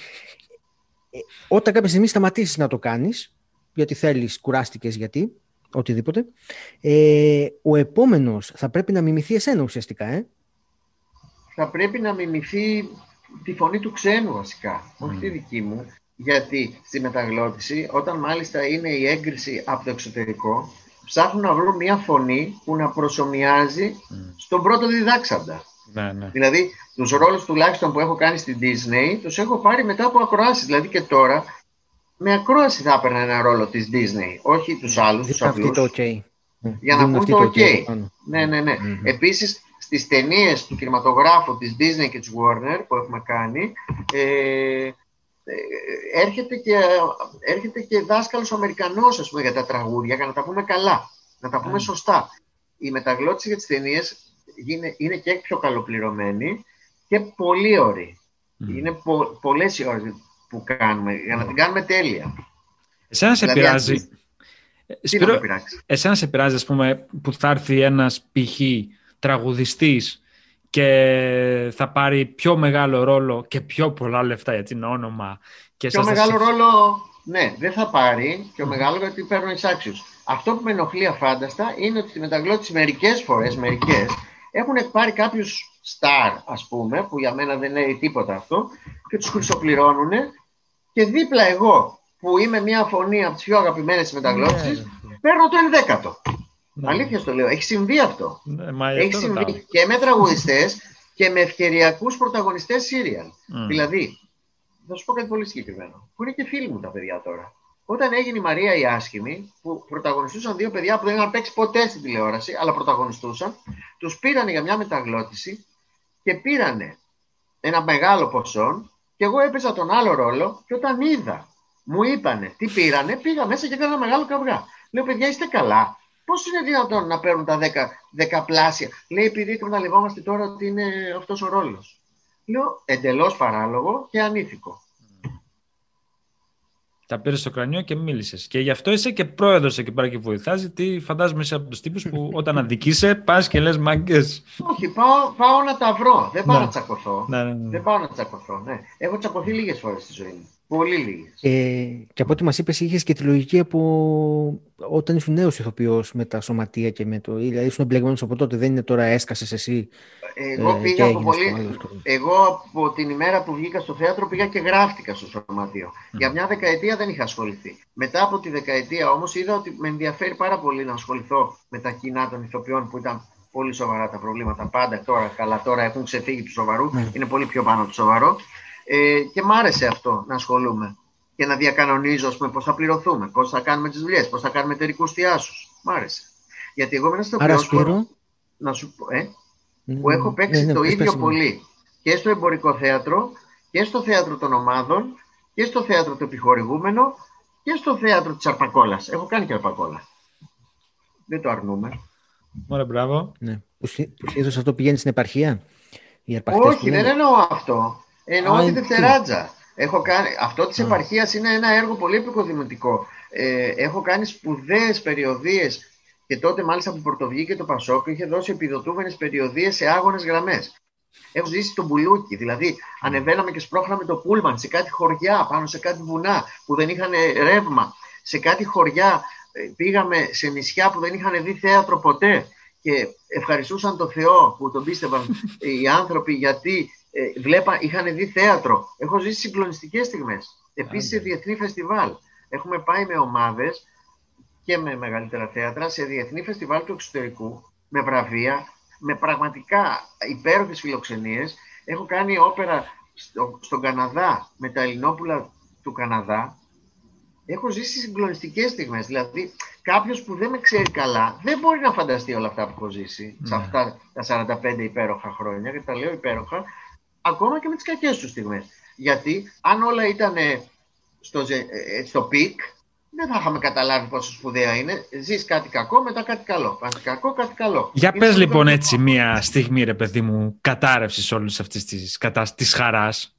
ε, όταν κάποια στιγμή σταματήσεις να το κάνεις, γιατί θέλεις, κουράστηκες γιατί, οτιδήποτε. Ε, ο επόμενος θα πρέπει να μιμηθεί εσένα ουσιαστικά, ε; Θα πρέπει να μιμηθεί τη φωνή του ξένου βασικά, όχι τη δική μου. Γιατί στη μεταγλώτηση, όταν μάλιστα είναι η έγκριση από το εξωτερικό, ψάχνουν να βρουν μια φωνή που να προσωμιάζει στον πρώτο διδάξαντα. Ναι, ναι. Δηλαδή, τους ρόλους τουλάχιστον που έχω κάνει στην Disney, τους έχω πάρει μετά από ακροάσεις. Δηλαδή και τώρα, με ακρόαση θα έπαιρνα ένα ρόλο της Disney, όχι τους άλλους, τους Αυτή απλούς. το OK. Για να Δίνουν πούν αυτή το OK OK. πάνω. Ναι, ναι, ναι. Μμμ. Επίσης, στις ταινίες του κινηματογράφου της Disney και της Warner που έχουμε κάνει, ε, ε, έρχεται, και, έρχεται και δάσκαλος Αμερικανός, ας πούμε, για τα τραγούδια, για να τα πούμε καλά, να τα πούμε σωστά. Η μεταγλώτηση για τις ταινίες είναι, είναι και πιο καλοπληρωμένη και πολύ ωραία. Είναι πο, πολλές οι ώρες που κάνουμε, για να την κάνουμε τέλεια. Εσένα σε Δηλαδή, πειράζει. αν- Ε, Τι Σπύρο, να με πειράξει; εσένα σε πειράζει, ας πούμε, που θα έρθει ένας π.χ. τραγουδιστής και θα πάρει πιο μεγάλο ρόλο και πιο πολλά λεφτά, γιατί είναι όνομα. Και Πιο σας θα μεγάλο σε- ρόλο, ναι, δεν θα πάρει. Πιο μεγάλο γιατί παίρνουν εισάξιου. Αυτό που με ενοχλεί αφάνταστα είναι ότι στη μεταγλώτηση μερικές φορές, μερικές, έχουν πάρει κάποιους στάρ, ας πούμε, που για μένα δεν λέει τίποτα αυτό, και τους χρυσοπληρώνουν. Και δίπλα εγώ, που είμαι μια φωνή από τις πιο αγαπημένες της μεταγλώτηση, Ναι, παίρνω το ενδέκατο. ναι. Αλήθεια στο λέω. Έχει συμβεί αυτό. Ναι, μα Έχει αυτό ρωτάω. συμβεί και με τραγουδιστές και με ευκαιριακούς πρωταγωνιστές serial. Μμ. Δηλαδή, θα σου πω κάτι πολύ συγκεκριμένο, που είναι και φίλοι μου τα παιδιά τώρα. Όταν έγινε η Μαρία η Άσχημη, που πρωταγωνιστούσαν δύο παιδιά που δεν είχαν παίξει ποτέ στην τηλεόραση, αλλά πρωταγωνιστούσαν, τους πήρανε για μια μεταγλώτηση και πήρανε ένα μεγάλο ποσό και εγώ έπαιζα τον άλλο ρόλο και όταν είδα, μου είπανε τι πήρανε, πήγα μέσα και έκανα ένα μεγάλο καυγά. Λέω, παιδιά, είστε καλά. Πώς είναι δυνατόν να παίρνουν τα 10, δεκαπλάσια; Λέει, επειδή εκμεταλλευόμαστε τώρα ότι είναι αυτός ο ρόλος. Λέω, εντελώς παράλογο και ανήθικο. Τα πήρες στο κρανιό και μίλησες. Και γι' αυτό είσαι και πρόεδρος εκεί πέρα και βοηθά, γιατί φαντάζομαι είσαι από τους τύπους που *laughs* όταν αδικείσαι, πας και λες μάγκες. Όχι, πάω, πάω να τα βρω. Δεν πάω Ναι. να τσακωθώ. Ναι, ναι, ναι. Δεν πάω να τσακωθώ. Ναι. Έχω τσακωθεί λίγες φορές στη ζωή μου. Πολύ λίγες. Ε, και από ό,τι μας είπες, είχες και τη λογική από όταν ήσουν νέος ηθοποιός με τα σωματεία και με το... Δηλαδή ήσουν εμπλεγμένος από τότε, δεν είναι τώρα έσκασες εσύ Εγώ ε, και πήγα από έγινες πολύ. το άλλο. Εγώ από την ημέρα που βγήκα στο θέατρο πήγα και γράφτηκα στο σωματείο. Για μια δεκαετία δεν είχα ασχοληθεί. Μετά από τη δεκαετία όμως είδα ότι με ενδιαφέρει πάρα πολύ να ασχοληθώ με τα κοινά των ηθοποιών που ήταν πολύ σοβαρά τα προβλήματα πάντα. Τώρα, καλά, τώρα έχουν ξεφύγει του σοβαρού. Ναι. Είναι πολύ πιο πάνω από το σοβαρό. Ε, και μ' άρεσε αυτό να ασχολούμαι και να διακανονίζω ας πούμε, πώς θα πληρωθούμε, πώς θα κάνουμε τις δουλειές, πώς θα κάνουμε εταιρικούς θειάσους. Μ' άρεσε. Γιατί εγώ είμαι ένας Άρα, ηθοποιός που- Σπύρο, να σου πω, ε, μ, που έχω παίξει ναι, ναι, το πες, ίδιο πες μου. πολύ και στο εμπορικό θέατρο και στο θέατρο των ομάδων και στο θέατρο το επιχορηγούμενο και στο θέατρο της Αρπακόλας. Έχω κάνει και Αρπακόλα. Δεν το αρνούμε. Ωραία, μπράβο. Ναι. Που συ- που συνήθως αυτό πηγαίνεις στην επαρχία, οι αρπακτές που Όχι, λένε. δεν εννοώ αυτό. Εννοώ Α, τη είναι Δευτεράτζα. Έχω κάνει... Αυτό της Α. επαρχίας είναι ένα έργο πολύ επικοδημητικό. Ε, έχω κάνει σπουδαίες περιοδίες και τότε μάλιστα που πρωτοβγήκε το Πασόκ είχε δώσει επιδοτούμενες περιοδίες σε άγονες γραμμές. Έχω ζήσει τον Μπουλούκι, δηλαδή ανεβαίναμε και σπρώχναμε το πούλμαν σε κάτι χωριά, πάνω σε κάτι βουνά που δεν είχαν ρεύμα. Σε κάτι χωριά ε, πήγαμε σε νησιά που δεν είχαν δει θέατρο ποτέ και ευχαριστούσαν τον Θεό που τον πίστευαν *laughs* οι άνθρωποι γιατί ε, βλέπα, είχαν δει θέατρο. Έχω ζήσει συγκλονιστικές στιγμές. Επίσης σε Άντε. διεθνή φεστιβάλ. Έχουμε πάει με ομάδες και με μεγαλύτερα θέατρα σε διεθνή φεστιβάλ του εξωτερικού με βραβεία, με πραγματικά υπέροχες φιλοξενίες. Έχω κάνει όπερα στο, στον Καναδά με τα Ελληνόπουλα του Καναδά. Έχω ζήσει συγκλονιστικές στιγμές. Δηλαδή, κάποιος που δεν με ξέρει καλά δεν μπορεί να φανταστεί όλα αυτά που έχω ζήσει σε Ναι. αυτά τα 45 υπέροχα χρόνια. Και τα λέω υπέροχα, ακόμα και με τις κακές τους στιγμές. Γιατί αν όλα ήταν στο, ζε- ε, στο peak, δεν θα είχαμε καταλάβει πόσο σπουδαία είναι. Ζεις κάτι κακό, μετά κάτι καλό. Κάτι κακό, κάτι καλό. Για Είναι πες το λοιπόν κακό. έτσι μία στιγμή, ρε παιδί μου, κατάρρευσης όλης αυτής της, κατα... της χαράς.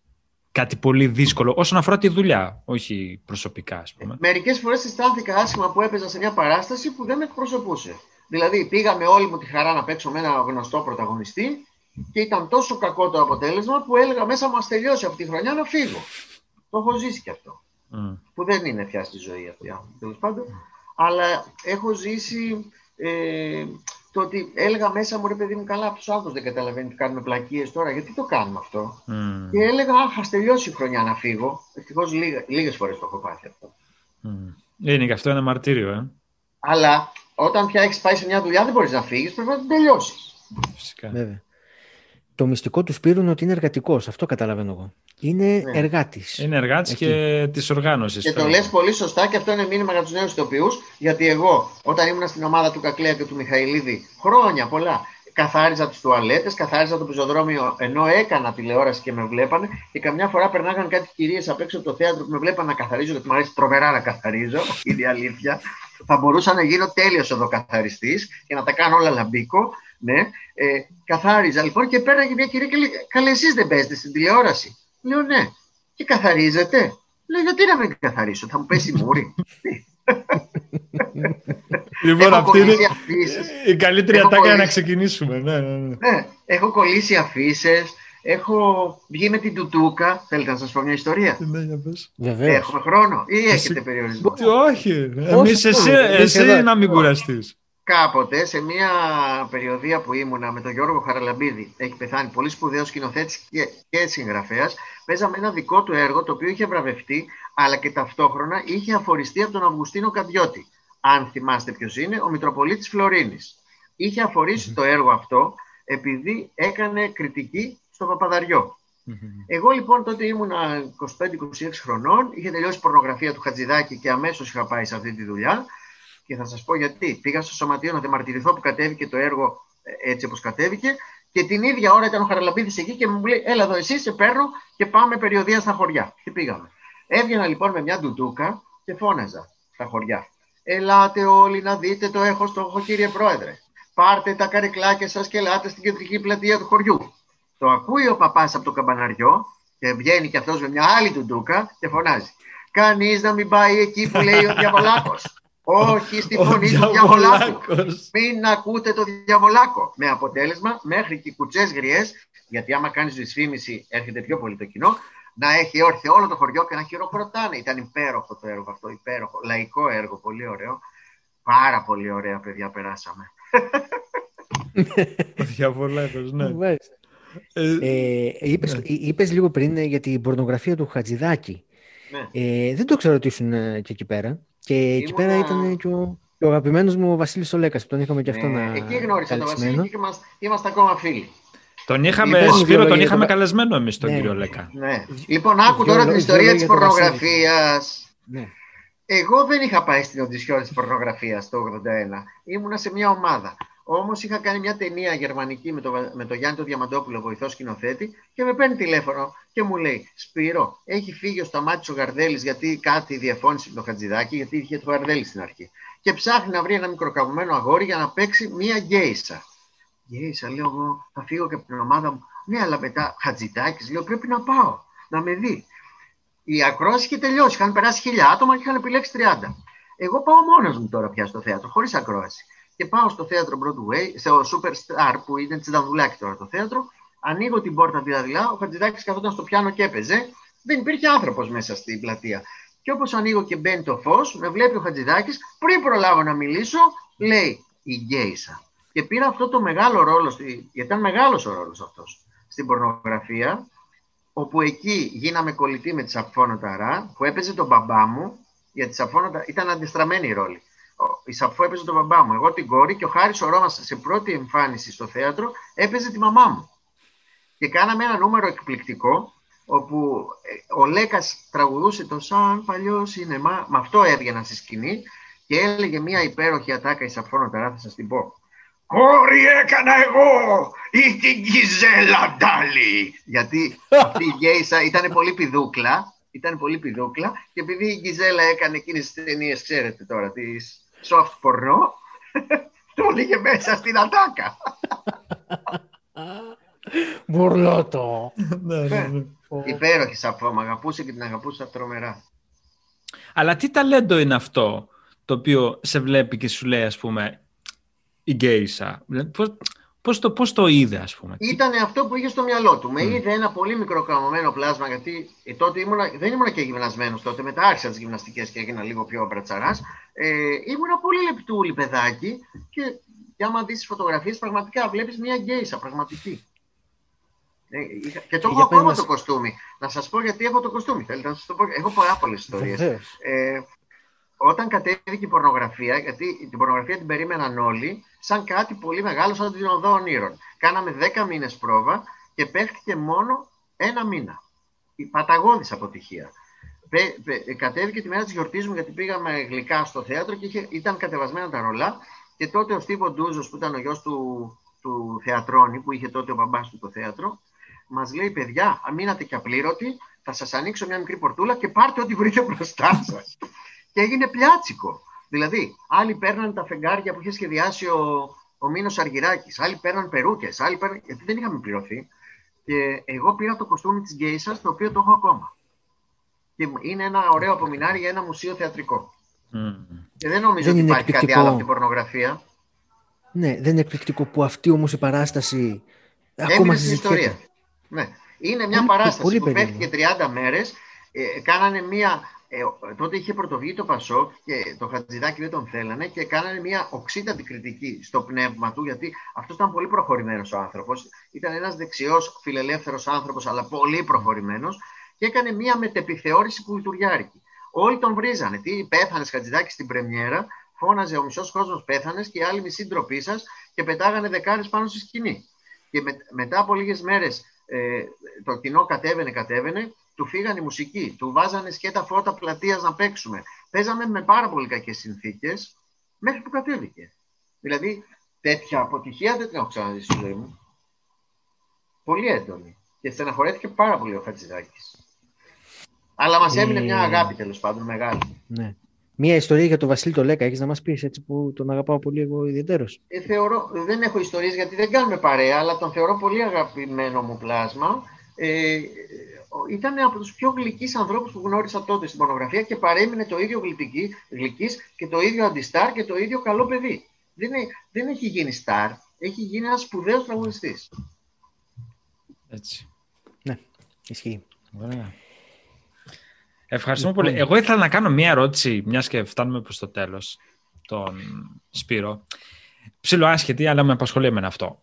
Κάτι πολύ δύσκολο όσον αφορά τη δουλειά, όχι προσωπικά, ας πούμε. Μερικές φορές αισθάνθηκα άσχημα που έπαιζα σε μια παράσταση που δεν με εκπροσωπούσε. Δηλαδή, πήγα με όλη μου τη χαρά να παίξω με ένα γνωστό πρωταγωνιστή και ήταν τόσο κακό το αποτέλεσμα που έλεγα μέσα μου, ας τελειώσει αυτή τη χρονιά να φύγω. Το έχω ζήσει και αυτό. που δεν είναι πια στη ζωή αυτή, τέλος πάντων. Αλλά έχω ζήσει ε, το ότι έλεγα μέσα μου, ρε παιδί μου, καλά, αυτό ο άνθρωπο δεν καταλαβαίνει ότι κάνουμε πλακίες τώρα, γιατί το κάνουμε αυτό; Mm. Και έλεγα, Αχ, ας τελειώσει η χρονιά να φύγω. Ευτυχώς λίγες φορές το έχω πάθει αυτό. Mm. Είναι και αυτό ένα μαρτύριο, ε. Αλλά όταν πια έχεις πάει σε μια δουλειά, δεν μπορείς να φύγεις, πρέπει να την τελειώσεις. Φυσικά. Βέβαια. Το μυστικό του Σπύρου είναι ότι είναι εργατικός. Αυτό καταλαβαίνω εγώ. Είναι ναι. εργάτης. Είναι εργάτης και της οργάνωσης. Και το λες πολύ σωστά και αυτό είναι μήνυμα για τους νέους ηθοποιούς. Γιατί εγώ, όταν ήμουν στην ομάδα του Κακλέα και του Μιχαηλίδη, χρόνια πολλά, καθάριζα τις τουαλέτες, καθάριζα το πεζοδρόμιο ενώ έκανα τηλεόραση και με βλέπανε. Και καμιά φορά περνάγαν κάτι κυρίες απ' έξω από το θέατρο που με βλέπανε να καθαρίζω, γιατί μου αρέσει τρομερά να καθαρίζω. *laughs* Είναι αλήθεια. Θα μπορούσα να γίνω τέλειος εδώ καθαριστή και να τα κάνω όλα λαμπίκο. Ναι, ε, καθάριζα λοιπόν και πέραγε μια κυρία και λέει: Καλέ, εσείς δεν παίζετε στην τηλεόραση. Λέω: Ναι, και καθαρίζετε. Λέω: Γιατί να μην καθαρίσω, θα μου πέσει μούρη. *laughs* Λοιπόν, αυτή είναι η καλύτερη ατάκα για να ξεκινήσουμε. Ναι, ναι, ναι. ναι, έχω κολλήσει αφήσεις. Έχω βγει με την Τουτούκα. Θέλετε να σας πω μια ιστορία; Ναι, Έχουμε χρόνο ή έχετε περιορισμό; Όχι. Εμείς εσύ, εσύ να μην κουραστείς. Κάποτε, σε μια περιοδία που ήμουνα με τον Γιώργο Χαραλαμπίδη, έχει πεθάνει πολύ σπουδαίος σκηνοθέτης και, και συγγραφέας, παίζαμε ένα δικό του έργο το οποίο είχε βραβευτεί, αλλά και ταυτόχρονα είχε αφοριστεί από τον Αυγουστίνο Καδιώτη. Αν θυμάστε ποιος είναι, ο Μητροπολίτης Φλωρίνης. Είχε το έργο αυτό επειδή έκανε κριτική στο παπαδαριο Εγώ λοιπόν τότε ήμουνα 25-26 χρονών, είχε τελειώσει η πορνογραφία του Χατζηδάκη και αμέσως είχα πάει σε αυτή τη δουλειά. Και θα σας πω γιατί. Πήγα στο σωματείο να διαμαρτυρηθώ που κατέβηκε το έργο ε, έτσι όπως κατέβηκε. Και την ίδια ώρα ήταν ο Χαραλαμπίδης εκεί και μου λέει: Έλα εδώ, εσύ σε παίρνω και πάμε περιοδία στα χωριά. Και πήγαμε. Έβγαινα λοιπόν με μια ντουντούκα και φώναζα στα χωριά. Ελάτε όλοι να δείτε το έχω στο έχω, κύριε Πρόεδρε. Πάρτε τα καρεκλάκια σας και ελάτε στην κεντρική πλατεία του χωριού. Το ακούει ο παπάς από το καμπαναριό και βγαίνει κι αυτός με μια άλλη ντουντούκα και φωνάζει. Κανείς να μην πάει εκεί που λέει ο διαβολάκος. Όχι στη φωνή του διαβολάκου. Μην ακούτε το διαβολάκο. Με αποτέλεσμα μέχρι και κουτσές γριές, γιατί άμα κάνεις δυσφήμιση έρχεται πιο πολύ το κοινό, να έχει όρθιο όλο το χωριό και να χειροκροτάνε. Ήταν υπέροχο το έργο αυτό, υπέροχο. Λαϊκό έργο, πολύ ωραίο. Πάρα πολύ ωραία παιδιά περάσαμε. Ο διαβολάκος, ναι. Ε, ε, είπες, ναι. είπες λίγο πριν για την πορνογραφία του Χατζηδάκη. Ναι. Ε, δεν το ξέρω ότι ήσουν και εκεί πέρα. Και Ήμουνα... εκεί πέρα ήταν και ο, ο αγαπημένος μου ο Βασίλης Ολέκα που τον είχαμε και αυτό ναι, να. Εκεί γνώρισα τον Βασίλη και είμαστε, είμαστε ακόμα φίλοι. Τον είχαμε, λοιπόν, Σπύρο, τον είχαμε καλεσμένο εμείς τον ναι, κύριο Λέκα. Ναι. Λοιπόν, άκου τώρα την ιστορία της πορνογραφίας. Ναι. Εγώ δεν είχα πάει στην οντισιόν της πορνογραφίας το 1981. Ήμουνα σε μια ομάδα. Όμως είχα κάνει μια ταινία γερμανική με τον με το Γιάννη το Διαμαντόπουλο, βοηθό σκηνοθέτη, και με παίρνει τηλέφωνο και μου λέει: Σπύρο, έχει φύγει ο Σταμάτης ο Γαρδέλης γιατί κάτι διαφώνησε με το Χατζηδάκι, γιατί είχε το Γαρδέλη στην αρχή. Και ψάχνει να βρει ένα μικροκαμμένο αγόρι για να παίξει μια γκέισα. Γκέισα, λέω εγώ, θα φύγω και από την ομάδα μου. Ναι, αλλά μετά Χατζηδάκι, λέω πρέπει να πάω, να με δει. Η ακρόαση είχε τελειώσει. Είχαν περάσει χιλιά άτομα και είχαν επιλέξει 30. Εγώ πάω μόνος μου τώρα πια στο θέατρο, χωρίς ακρόαση και πάω στο θέατρο Broadway, στο Superstar που είναι Τσιδανδουλάκη τώρα το θέατρο. Ανοίγω την πόρτα δηλαδή, ο Χατζηδάκης καθόταν στο πιάνο και έπαιζε. Δεν υπήρχε άνθρωπος μέσα στην πλατεία. Και όπως ανοίγω και μπαίνει το φως, με βλέπει ο Χατζηδάκης, πριν προλάβω να μιλήσω, λέει η γκέισα. Και πήρα αυτό το μεγάλο ρόλο, γιατί ήταν μεγάλος ο ρόλος αυτός στην πορνογραφία, όπου εκεί γίναμε κολλητοί με τη Σαφώνα Ταρά, που έπαιζε τον μπαμπά μου, γιατί Σαφώνα ήταν αντιστραμμένη η ρόλη η Σαφώ έπαιζε τον μπαμπά μου, εγώ την κόρη και ο Χάρης ο Ρώμας σε πρώτη εμφάνιση στο θέατρο έπαιζε τη μαμά μου. Και κάναμε ένα νούμερο εκπληκτικό όπου ε, ο Λέκας τραγουδούσε το σαν παλιό σινεμά, με αυτό έβγαινα στη σκηνή και έλεγε μια υπέροχη ατάκα η Σαφώνα Ταρά, θα σας την πω. Κόρη έκανα εγώ ή την Κιζέλα Ντάλι. Γιατί αυτή η γέισα ήταν πολύ πηδούκλα, ήταν πολύ πηδούκλα και επειδή η Γκιζέλα έκανε εκείνες τις ταινίες, ξέρετε τώρα, τις soft porno, *laughs* το έλεγε μέσα στην ατάκα. Μπουρλότο. ναι, ναι, ναι. Υπέροχη σαφώ, με αγαπούσε και την αγαπούσα τρομερά. Αλλά τι ταλέντο είναι αυτό το οποίο σε βλέπει και σου λέει, ας πούμε, η γκέισα. Πώς, Πώς το, πώς το είδε, ας πούμε. Ήταν αυτό που είχε στο μυαλό του. Με είδε ένα πολύ μικρό καμωμένο πλάσμα, γιατί ε, τότε ήμουνα, δεν ήμουν και γυμνασμένος τότε. Μετά άρχισα τις γυμναστικές και έγινα λίγο πιο μπρατσαράς. Ε, ήμουνα πολύ λεπτούλη παιδάκι και, και άμα δεις τις φωτογραφίες, πραγματικά βλέπεις μια γκέισα, πραγματική. Ε, και το έχω ακόμα το κοστούμι. Να σας πω γιατί έχω το κοστούμι. Θέλετε να σας το πω; Έχω πάρα πολλές ιστορίες. Ε, όταν κατέβηκε η πορνογραφία, γιατί την πορνογραφία την περίμεναν όλοι, σαν κάτι πολύ μεγάλο, σαν την οδό ονείρων. Κάναμε 10 μήνες πρόβα και παίχτηκε μόνο ένα μήνα. Η παταγώδης αποτυχία. Πε, πε, κατέβηκε τη μέρα της γιορτής μου, γιατί πήγαμε γλυκά στο θέατρο και είχε, ήταν κατεβασμένα τα ρολά. Και τότε ο Στίβο Ντούζος, που ήταν ο γιος του, του θεατρώνη, που είχε τότε ο μπαμπάς του το θέατρο, μας λέει: Παιδιά, αν μείνατε και απλήρωτοι, θα σας ανοίξω μια μικρή πορτούλα και πάρτε ό,τι βρείτε μπροστά σας. Και έγινε πλιάτσικο. Δηλαδή, άλλοι παίρναν τα φεγγάρια που είχε σχεδιάσει ο, ο Μίνος Αργυράκης, άλλοι παίρναν περούκες, άλλοι παίρναν. Γιατί δεν είχαμε πληρωθεί. Και εγώ πήρα το κοστούμι της Γκέισα, το οποίο το έχω ακόμα. Και είναι ένα ωραίο απομεινάρι για ένα μουσείο θεατρικό. Mm. Και δεν νομίζω δεν ότι υπάρχει κάτι άλλο από την πορνογραφία. Ναι, δεν είναι εκπληκτικό που αυτή όμως η παράσταση ακόμα συζητιέται. Ναι. Είναι μια παράσταση πολύ που παίχτηκε 30 μέρες. Ε, κάνανε μια. Ε, τότε είχε πρωτοβγεί το Πασόκ και το Χατζηδάκι δεν τον θέλανε και κάνανε μια οξύτατη κριτική στο πνεύμα του, γιατί αυτός ήταν πολύ προχωρημένος ο άνθρωπος. Ήταν ένας δεξιός, φιλελεύθερος άνθρωπος, αλλά πολύ προχωρημένος και έκανε μια μετεπιθεώρηση που λειτουργιάρικη. Όλοι τον βρίζανε. Τι πέθανες Χατζηδάκι στην Πρεμιέρα, φώναζε ο μισός κόσμος πέθανες και οι άλλοι μισή ντροπή σας και πετάγανε δεκάρες πάνω στη σκηνή. Και με, μετά από λίγες μέρες ε, το κοινό κατέβαινε, κατέβαινε, του φύγανε η μουσική, του βάζανε σκέτα φώτα πλατείας να παίξουμε. Παίζαμε με πάρα πολύ κακές συνθήκες μέχρι που κατέβηκε. Δηλαδή, τέτοια αποτυχία δεν την έχω ξαναδεί στη ζωή μου. Πολύ έντονη. Και στεναχωρέθηκε πάρα πολύ ο Χατζηδάκης. Αλλά μας έμεινε μια ε, αγάπη τέλος πάντων μεγάλη. Ναι. Μία ιστορία για τον Βασίλη το Λέκα, έχεις να μας πεις έτσι που τον αγαπάω πολύ εγώ ιδιαίτερος. Ε, θεωρώ, δεν έχω ιστορίες γιατί δεν κάνουμε παρέα, αλλά τον θεωρώ πολύ αγαπημένο μου πλάσμα. Ε, ήταν από τους πιο γλυκείς ανθρώπους που γνώρισα τότε στην πορνογραφία και παρέμεινε το ίδιο γλυκής και το ίδιο αντιστάρ και το ίδιο καλό παιδί. Δεν, δεν έχει γίνει στάρ, έχει γίνει ένας σπουδαίος τραγουδιστής. Έτσι. Ναι, ισχύει. Ωραία. Ευχαριστούμε πολύ. Λοιπόν. Εγώ ήθελα να κάνω μία ερώτηση, μιας και φτάνουμε προς το τέλος, τον Σπύρο. Ψήλο άσχετη, αλλά με απασχολεί εμένα αυτό.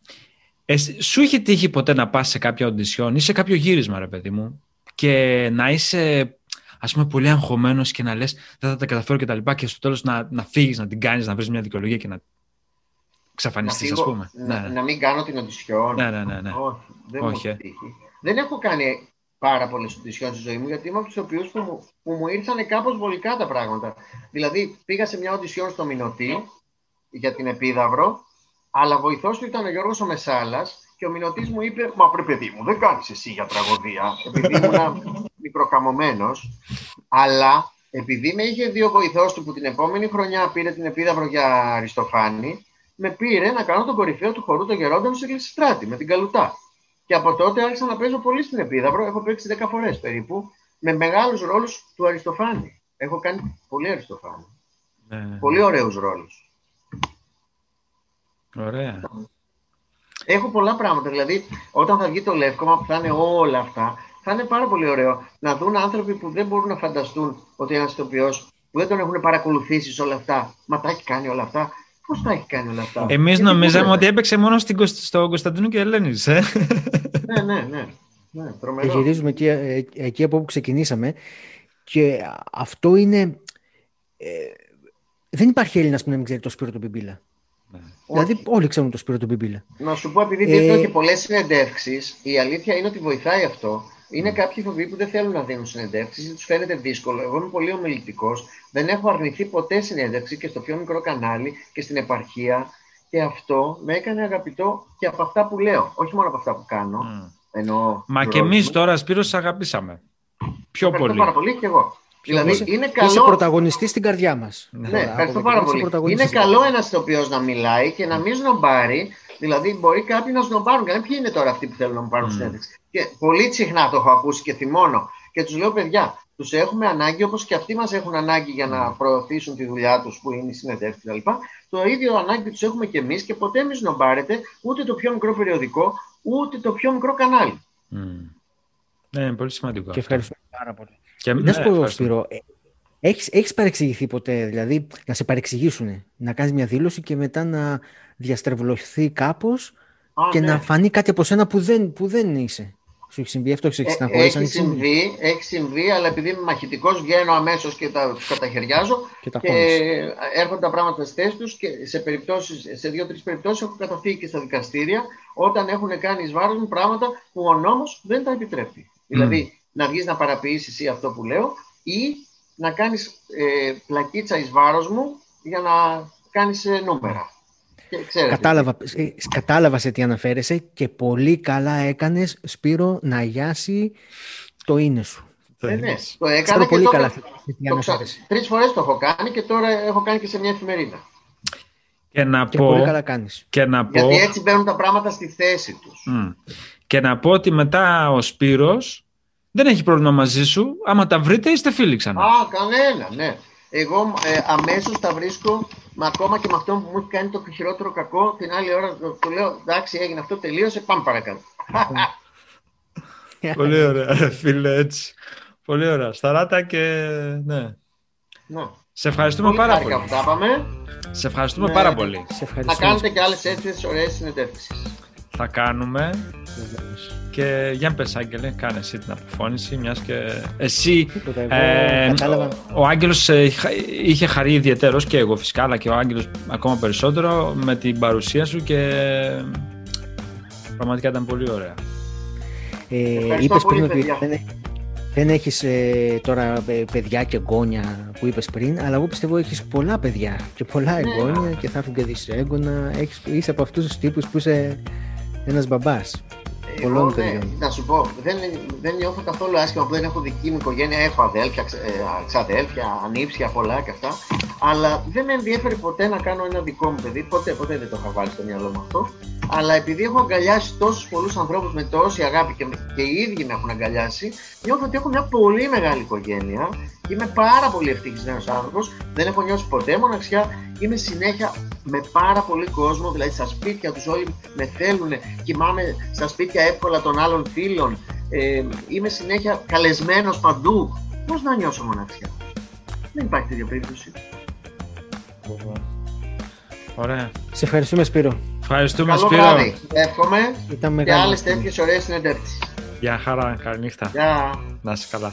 Σου είχε τύχει ποτέ να πας σε κάποια οντισιόν ή σε κάποιο γύρισμα, ρε παιδί μου, και να είσαι ας πούμε πολύ αγχωμένος και να λες δεν θα τα καταφέρω και τα λοιπά και στο τέλος να, να φύγεις, να την κάνεις, να βρεις μια δικαιολογία και να εξαφανιστείς ας πούμε. Να, ναι. να μην κάνω την οντισιόν. Ναι, ναι, ναι. ναι. Όχι, δεν Όχι. Ε. Δεν έχω κάνει πάρα πολλές οντισιόν στη ζωή μου, γιατί είμαι από τους οποίους που, μου, που μου ήρθαν κάπως βολικά τα πράγματα. Δηλαδή, πήγα σε μια οντισιόν στο Μινωτή για την Επίδαυρο, αλλά βοηθός του ήταν ο Γιώργος ο Μεσάλας και ο Μινωτή μου είπε: Μα πρέπει, παιδί μου, δεν κάνεις εσύ για τραγωδία, επειδή ήμουν μικροκαμωμένος. Αλλά επειδή με είχε δύο βοηθός του που την επόμενη χρονιά πήρε την Επίδαυρο για Αριστοφάνη, με πήρε να κάνω τον κορυφαίο του χορού των Γερόντων σε Στράτη με την Καλουτά. Και από τότε άρχισα να παίζω πολύ στην Επίδαυρο. Έχω παίξει 10 φορές περίπου με μεγάλους ρόλους του Αριστοφάνη. Έχω κάνει πολύ Αριστοφάνη. Ναι. Πολύ ωραίους ρόλους. Ωραία. Έχω πολλά πράγματα. Δηλαδή, όταν θα βγει το Λεύκομα που θα είναι όλα αυτά, θα είναι πάρα πολύ ωραίο να δουν άνθρωποι που δεν μπορούν να φανταστούν ότι ένας ηθοποιός που δεν τον έχουν παρακολουθήσει σε όλα αυτά, μα τα έχει κάνει όλα αυτά, Πώς τα έχει κάνει όλα αυτά; Εμείς νομίζαμε ότι έπαιξε μόνο στην, στο Κωνσταντίνο και Ελένης. Ε; ναι, ναι, ναι. ναι τρομερό. Και γυρίζουμε εκεί, ε, εκεί από όπου ξεκινήσαμε. Και αυτό είναι. Ε, δεν υπάρχει Έλληνας που να μην ξέρει το Σπύρο του Μπιμπίλα. Ναι. Δηλαδή, όλοι ξέρουν το Σπύρο του Μπιμπίλα. Να σου πω, επειδή δίνω και πολλές συνεντεύξεις, η αλήθεια είναι ότι βοηθάει αυτό. Είναι mm. κάποιοι ηθοποιοί που δεν θέλουν να δίνουν συνεντεύξεις ή τους φαίνεται δύσκολο. Εγώ είμαι πολύ ομιλητικός. Δεν έχω αρνηθεί ποτέ συνέντευξη και στο πιο μικρό κανάλι και στην επαρχία. Και αυτό με έκανε αγαπητό και από αυτά που λέω. Όχι μόνο από αυτά που κάνω. Mm. Εννοώ Μα και εμείς τώρα, Σπύρος, σας αγαπήσαμε. Πιο ευχαριστώ πολύ. πάρα πολύ και εγώ. Δηλαδή, είσαι, είναι καλό... είσαι πρωταγωνιστής στην καρδιά μας. Ναι, ευχαριστώ πάρα πολύ. Είναι καλό ένας ηθοποιό να μιλάει και να μην σνομπάρει. Δηλαδή, μπορεί κάποιοι να σνομπάρουν. Και ποιοι είναι τώρα αυτοί που θέλουν να μου πάρουν mm. συνέντευξη; Και πολύ συχνά το έχω ακούσει και θυμώνω. και τους λέω παιδιά, τους έχουμε ανάγκη όπως και αυτοί μας έχουν ανάγκη για να προωθήσουν τη δουλειά τους που είναι οι συνεντεύξεις κτλ. Το ίδιο ανάγκη τους έχουμε και εμείς και ποτέ μην σνομπάρετε ούτε το πιο μικρό περιοδικό ούτε το πιο μικρό κανάλι. Mm. Ναι, είναι πολύ σημαντικό. Και ευχαριστώ πάρα πολύ. Και... Να σου ναι, πω, Σπύρο, ε, έχεις, έχεις παρεξηγηθεί ποτέ, δηλαδή να σε παρεξηγήσουν, να κάνεις μια δήλωση και μετά να διαστρεβλωθεί κάπως και ναι. να φανεί κάτι από σένα που δεν, που δεν είσαι. Σου έχει συμβεί αυτό, έχεις ε, έχει συμβεί, έχει συμβεί, αλλά επειδή είμαι μαχητικός, βγαίνω αμέσως και τα καταχαιριάζω και, τα και έρχονται τα πράγματα στις θέσεις τους και σε, περιπτώσεις, σε δύο-τρεις περιπτώσεις έχω καταφύγει και στα δικαστήρια όταν έχουν κάνει εις βάρος μου πράγματα που ο νόμος δεν τα επιτρέπει. Δηλαδή να βγει να παραποιήσει εσύ αυτό που λέω ή να κάνεις ε, πλακίτσα εις βάρος μου για να κάνεις ε, νούμερα. Κατάλαβα, ε, κατάλαβα σε τι αναφέρεσαι και πολύ καλά έκανες, Σπύρο, να γιάσει το είναι σου. Ε, ναι, το έκανα πολύ καλά σε τι αναφέρεσαι. Τρεις φορές το έχω κάνει και τώρα έχω κάνει και σε μια εφημερίδα. Και να και πω... Πολύ καλά κάνεις. Και να πω... Γιατί έτσι μπαίνουν τα πράγματα στη θέση τους. Και να πω ότι μετά ο Σπύρος δεν έχει πρόβλημα μαζί σου. Άμα τα βρείτε είστε φίλοι ξανά. Α, κανένα, ναι. Εγώ ε, αμέσως τα βρίσκω Μα ακόμα και με αυτό που μου έχει κάνει το χειρότερο κακό, την άλλη ώρα του λέω εντάξει, έγινε αυτό, τελείωσε, πάμε παρακάτω. *laughs* Πολύ ωραία, φίλε, έτσι. Πολύ ωραία. Σταράτα και ναι. ναι. Σε ευχαριστούμε πολύ πάρα πολύ. Που τα πάμε. Σε ευχαριστούμε ναι. πάρα πολύ. Σε Θα κάνετε και άλλες έτσι ωραίες συνεντεύξεις. Θα κάνουμε. Και για πες Άγγελε, κάνε εσύ την αποφώνηση, μιας και εσύ... Ε, ο Άγγελος ε, είχε χαρεί ιδιαίτερος και εγώ φυσικά, αλλά και ο Άγγελος ακόμα περισσότερο με την παρουσία σου και πραγματικά ήταν πολύ ωραία. Ε, είπες πριν ότι δεν, δεν έχεις ε, τώρα ε, παιδιά και εγγόνια που είπες πριν, αλλά εγώ πιστεύω έχεις πολλά παιδιά και πολλά ναι. εγγόνια και θα έρθουν και δεις έγγωνα. Έχεις, είσαι από αυτούς τους τύπους που είσαι ένας μπαμπάς. Εγώ, ναι, να σου πω, δεν, δεν νιώθω καθόλου άσχημα που δεν έχω δική μου οικογένεια. Έχω αδέλφια, ε, ξαδέλφια, ανήψια, πολλά και αυτά. Αλλά δεν με ενδιαφέρει ποτέ να κάνω ένα δικό μου παιδί. Ποτέ, ποτέ δεν το είχα βάλει στο μυαλό μου αυτό. Αλλά επειδή έχω αγκαλιάσει τόσους πολλούς ανθρώπους με τόση αγάπη και, και οι ίδιοι με έχουν αγκαλιάσει, νιώθω ότι έχω μια πολύ μεγάλη οικογένεια. Είμαι πάρα πολύ ευτυχισμένο άνθρωπος. Δεν έχω νιώσει ποτέ μοναξιά. Είμαι συνέχεια με πάρα πολύ κόσμο. Δηλαδή στα σπίτια τους όλοι με θέλουν. Κοιμάμαι στα σπίτια εύκολα των άλλων φίλων. Ε, είμαι συνέχεια καλεσμένος παντού. Πώς να νιώσω μοναξιά; Δεν υπάρχει τέτοια περίπτωση. Ωραία. Σε ευχαριστούμε Σπύρο. Ευχαριστούμε Καλό Σπύρο. Βράδυ. Εύχομαι Ήταν και άλλες τέτοιες ωραίες συνεντεύξεις. Γεια χαρά, καλή νύχτα. Γεια. Να είσαι καλά.